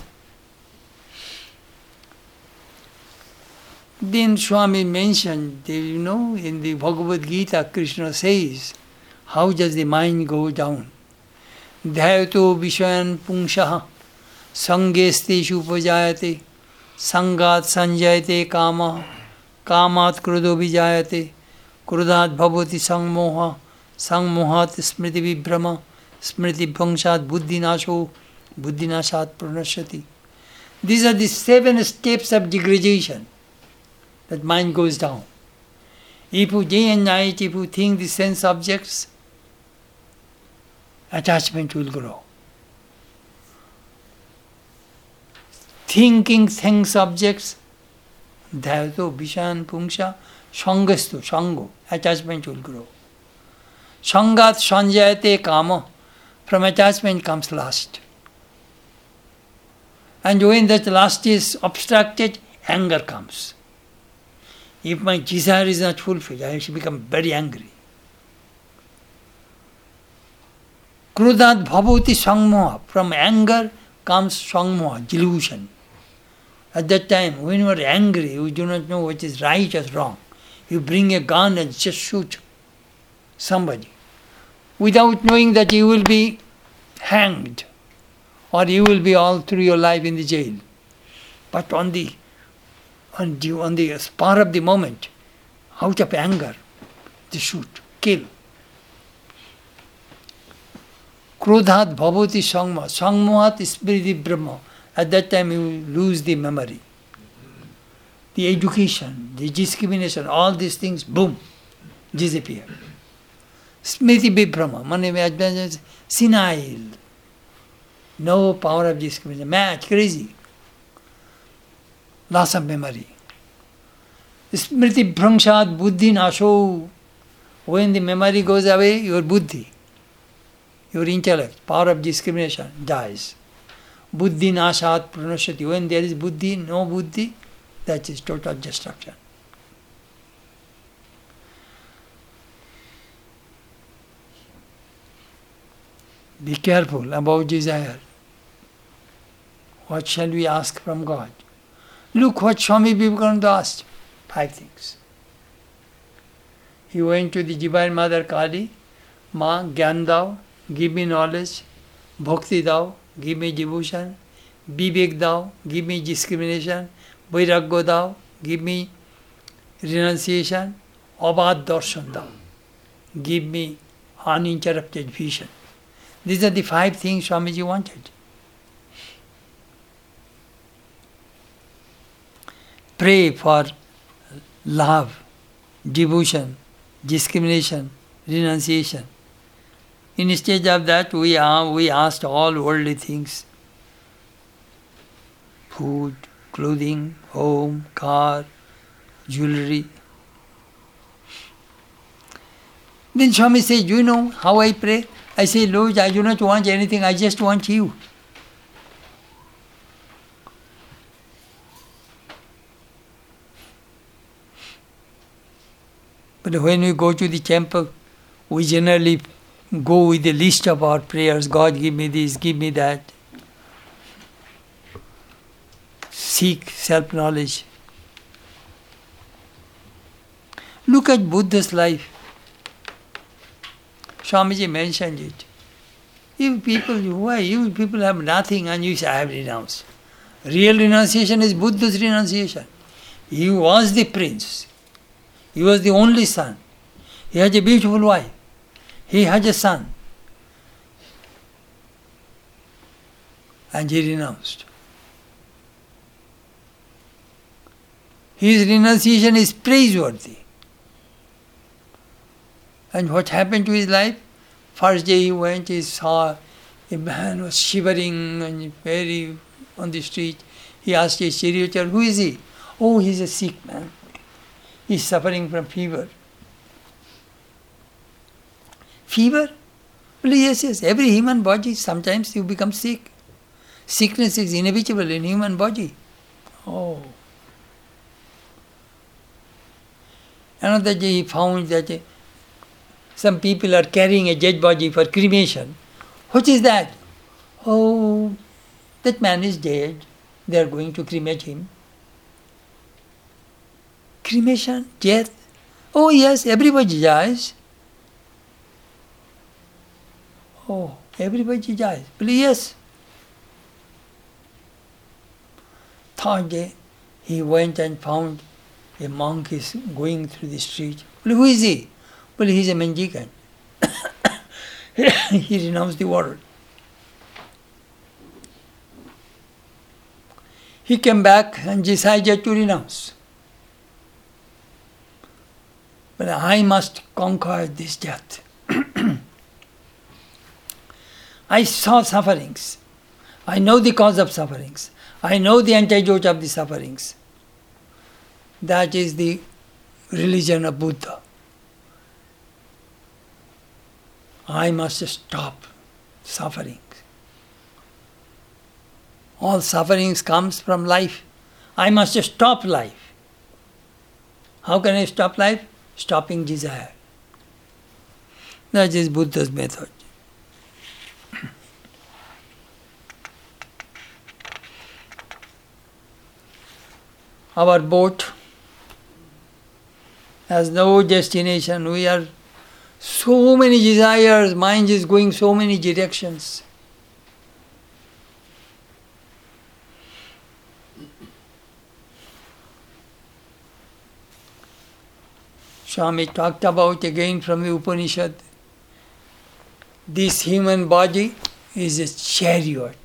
Then Swami mentioned, you know, in the Bhagavad Gita, Krishna says, how does the mind go down? Dhyato Vishayan Pungshaha Sangesteshu Upajayate Sangat Sanjayate Kama Kamat Krudo Vijayate Krudat Bhavati Sangmoha Sangmohat Smriti Vibhrama Smriti Bhangshat Buddhinasho Buddhinashat Pranashati. These are the seven steps of degradation that mind goes down. If you day and night, if you think the sense objects, attachment will grow. Thinking things objects, dhyato, vishan, pungsha, sangastu, sango, attachment will grow. Sangat sanjayate kama, from attachment comes lust. And when that lust is obstructed, anger comes. If my desire is not fulfilled, I shall become very angry. Krudat bhavati sangmoha. From anger comes sangmoha, delusion. At that time, when you are angry, you do not know what is right or wrong. You bring a gun and just shoot somebody without knowing that you will be hanged or you will be all through your life in the jail. But on the on the, on the spur of the moment, out of anger, they shoot, kill. Krodhat bhavati sangma, sangmohat smriti brahma. At that time you lose the memory. The education, the discrimination, all these things, boom, disappear. Smriti Vibrahma, money senile. No power of discrimination. Mad, crazy. Loss of memory. Smriti Bhrangshat Buddhi Nasho. When the memory goes away, your buddhi, your intellect, power of discrimination dies. Buddhi Nashat Pranashati. When there is buddhi, no buddhi, that is total destruction. Be careful about desire. What shall we ask from God? Look what Swami Vivekananda asked. Five things. He went to the Divine Mother Kali, Ma, Gyan Dao, give me knowledge, Bhakti Dao, give me devotion, Vivek Dao, give me discrimination, Vairagya Dao, give me renunciation, Abad Darshan Dao, give me uninterrupted vision. These are the five things Swamiji wanted. pray for love, devotion, discrimination, renunciation. Instead of that, we, are, we asked all worldly things food, clothing, home, car, jewelry. Then Swami says, You know how I pray? I say, Lord, I do not want anything, I just want you. But when we go to the temple, we generally go with the list of our prayers God, give me this, give me that. Seek self knowledge. Look at Buddha's life. Swamiji mentioned it. You people, why? You people have nothing and you say, I have renounced. Real renunciation is Buddha's renunciation. He was the prince. He was the only son. He has a beautiful wife. He has a son. And he renounced. His renunciation is praiseworthy. And what happened to his life? First day he went, he saw a man was shivering and very on the street. He asked his charioteer, Who is he? Oh, he's a sick man. He's suffering from fever. Fever? Well, yes, yes. Every human body, sometimes you become sick. Sickness is inevitable in human body. Oh. Another day he found that some people are carrying a dead body for cremation. What is that? Oh, that man is dead. They are going to cremate him. Cremation, death. Oh, yes, everybody dies. Oh, everybody dies. Please, yes. Third day, he went and found a monk is going through the street. Who is he? Well, he's a mendicant. he renounced the world. He came back and decided to renounce. But I must conquer this death. I saw sufferings. I know the cause of sufferings. I know the antidote of the sufferings. That is the religion of Buddha. I must stop suffering. All sufferings comes from life. I must stop life. How can I stop life? Stopping desire. That is Buddha's method. Our boat has no destination. We are so many desires, mind is going so many directions. Swami talked about again from the Upanishad. This human body is a chariot.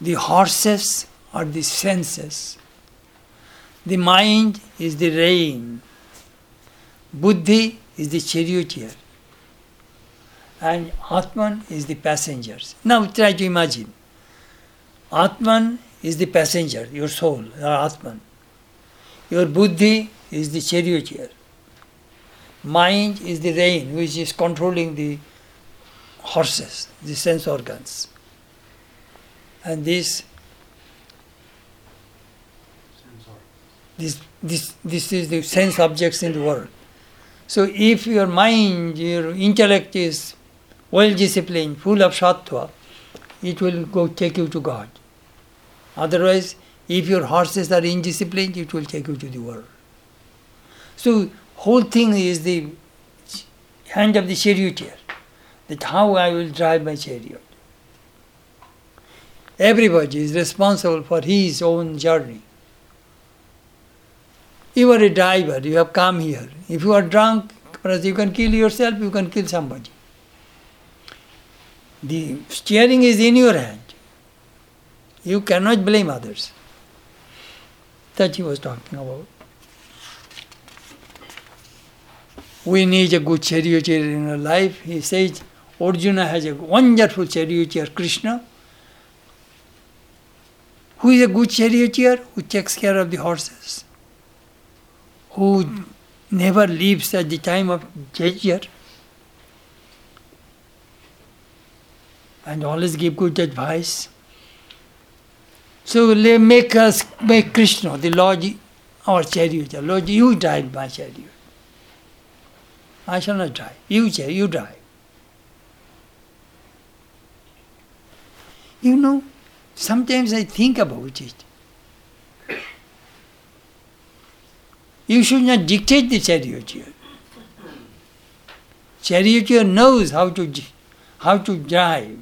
The horses are the senses. The mind is the rein. Buddhi is the charioteer. And Atman is the passengers. Now try to imagine. Atman is the passenger, your soul, your Atman. Your buddhi is the charioteer. Mind is the rein which is controlling the horses, the sense organs. And this this this this is the sense objects in the world. So if your mind, your intellect is well disciplined, full of sattva, it will go take you to God. Otherwise, if your horses are indisciplined, it will take you to the world. So whole thing is the hand of the charioteer, that how I will drive my chariot. Everybody is responsible for his own journey. You are a driver, you have come here. If you are drunk, you can kill yourself, you can kill somebody. The steering is in your hand. You cannot blame others. That he was talking about. We need a good charioteer in our life. He says Arjuna has a wonderful charioteer, Krishna. Who is a good charioteer? Who takes care of the horses. Who never leaves at the time of danger. And always give good advice. So they make us make Krishna, the Lord, our charioteer. Lord, you drive my chariot. I shall not drive. You you drive. You know, sometimes I think about it. You should not dictate the charioteer. Charioteer knows how to how to drive.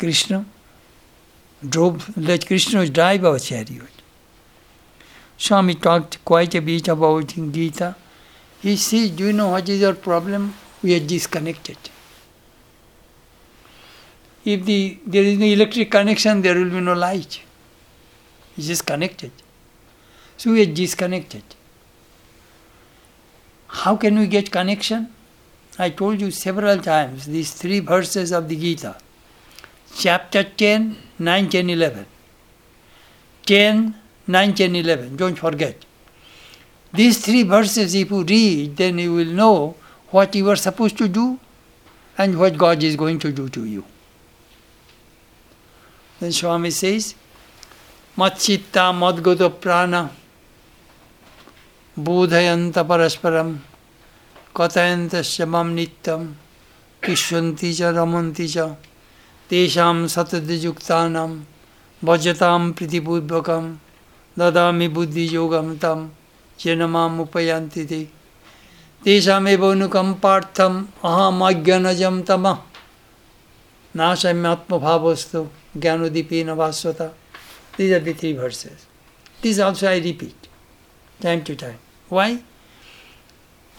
Krishna drove, let Krishna drive our chariot. Swami talked quite a bit about in Gita. He says, Do you know what is our problem? We are disconnected. If the, there is no electric connection, there will be no light. It's just connected. So we are disconnected. How can we get connection? I told you several times these three verses of the Gita. Chapter 10, 9, 10, 11. 10, 9, 10, 11. Don't forget. These three verses, if you read, then you will know what you are supposed to do and what God is going to do to you. Then Swami says, Machitta madgata prana bodhayanta parasparam katayanta shamam nityam kishyanti cha ramanti cha tesham satadjuktanam ভজতাম প্রীতিপূর্বকম দদামি বুদ্ধিযোগম তম চেনমামুপয়ন্তি তে তেষামেব অনুকম্পার্থম অহমাজ্ঞানজম তম নাশম্যাত্মভাবস্তু तमः नाशम्यात्मभावस्तु These are the three verses. These also I repeat time to time. Why?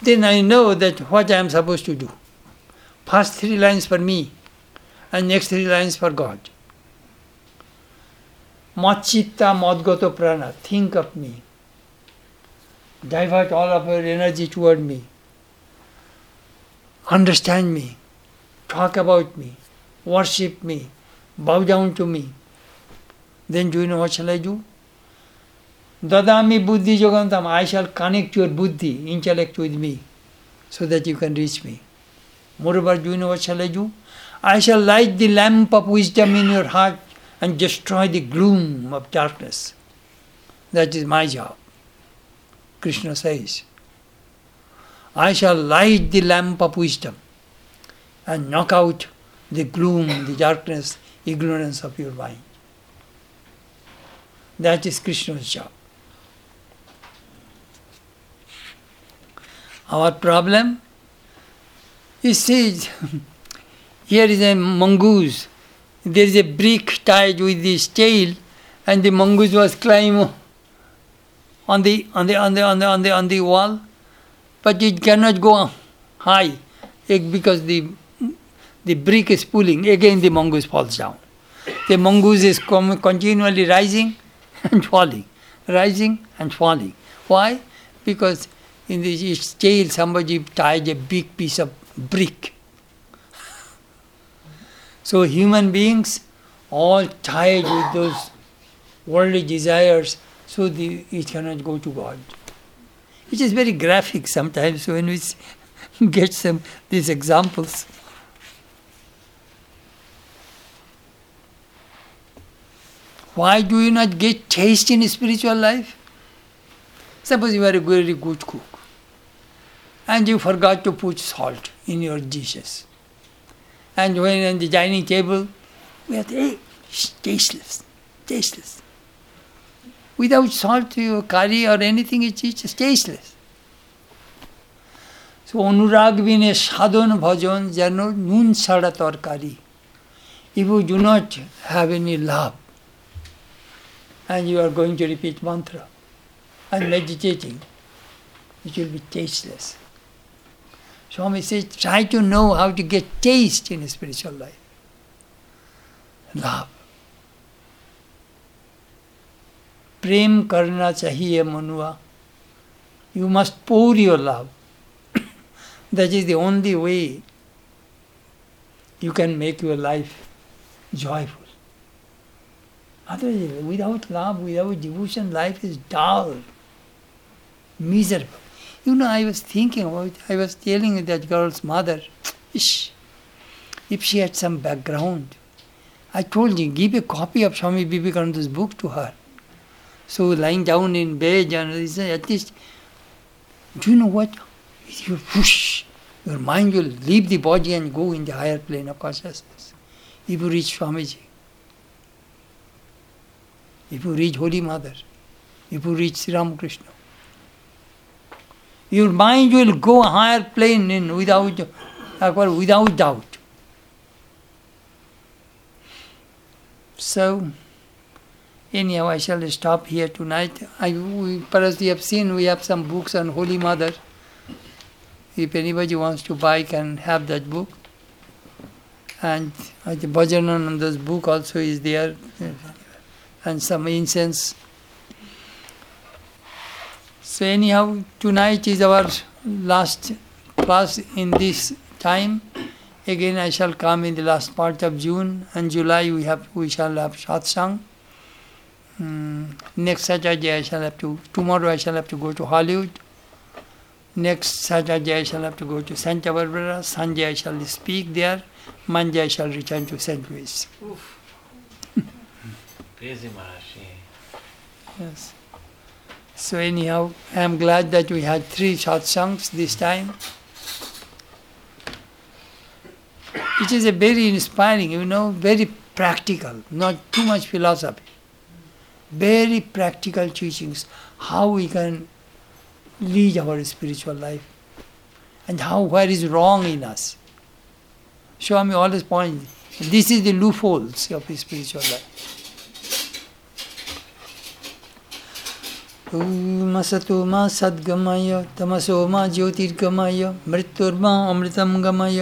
Then I know that what I am supposed to do. First three lines for me, and next three lines for God. Machitta madgato prana, think of me. Divert all of your energy toward me. Understand me. Talk about me. Worship me. Bow down to me. Then do you know what shall I do? Dadami buddhi yogantam, I shall connect your buddhi, intellect with me, so that you can reach me. Moreover, do you know what shall I do? I shall light the lamp of wisdom in your heart and destroy the gloom of darkness. That is my job. Krishna says. I shall light the lamp of wisdom and knock out the gloom, the darkness, ignorance of your mind. That is Krishna's job. Our problem is says here is a mongoose. There is a brick tied with this tail, and the mongoose was climbing on the on the on the on the on the on the wall, but it cannot go high eh, because the the brick is pulling. Again, the mongoose falls down. The mongoose is continually rising and falling, rising and falling. Why? Because in the, its tail somebody tied a big piece of brick. So human beings all tied with those worldly desires, so the, it cannot go to God. It is very graphic sometimes when we get some these examples. Why do you not get taste in spiritual life? Suppose you are a very good cook and you forgot to put salt in your dishes. And when on the dining table, we are hey, tasteless, tasteless. Without salt, your curry or anything it is just tasteless. So Anurag Vine Sadhan Bhajan, there are no nun. If you do not have any love, and you are going to repeat mantra and meditating, it will be tasteless. Swami says, try to know how to get taste in spiritual life. Love. प्रेम करना चाहिए मनुआ You must pour your love. that is the only way you can make your life joyful. Otherwise, without love, without devotion, life is dull, miserable. You know, I was thinking about, I was telling that girl's mother, Ish, if she had some background, I told you, give a copy of Swami Vivekananda's book to her. So lying down in bed, and at least, do you know what? Push, your mind will leave the body and go in the higher plane of consciousness. If you reach Swamiji, if you reach Holy Mother, if you reach Sri Ramakrishna, your mind will go a higher plane in without, without doubt. So, anyhow, I shall stop here tonight. I, we, perhaps you have seen we have some books on Holy Mother. If anybody wants to buy, can have that book. And uh, the Bhajanananda's book also is there, and some incense. So anyhow, tonight is our last class in this time. Again, I shall come in the last part of June and July. We have we shall have satsang. Mm, next Saturday I shall have to. Tomorrow I shall have to go to Hollywood. Next Saturday I shall have to go to Santa Barbara. Sunday I shall speak there. Monday I shall return to St. Louis. Yes. So anyhow, I am glad that we had three short satsangs this time. It is a very inspiring, you know, very practical, not too much philosophy. Very practical teachings, how we can lead our spiritual life and how where is wrong in us. Swami always points, this is the loopholes of spiritual life. ओमसतु मा सद्गमय, तमसो मा ज्योतिर्गमय, मृत्युर्मा अमृतम गमय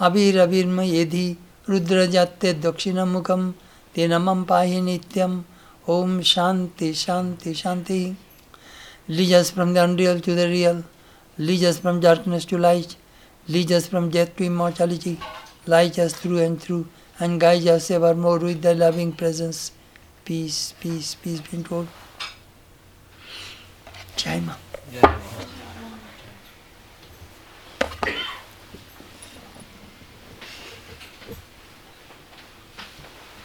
अबीरबीर्म यधि रुद्र जाते दक्षिण मुखम ते नम पाही नित्यम। ओम शांति शांति शांति। Leads us from the unreal to the real leads us from darkness to light leads us from death to immortality light just through and through and guides evermore with the loving presence peace peace peace being to Jama.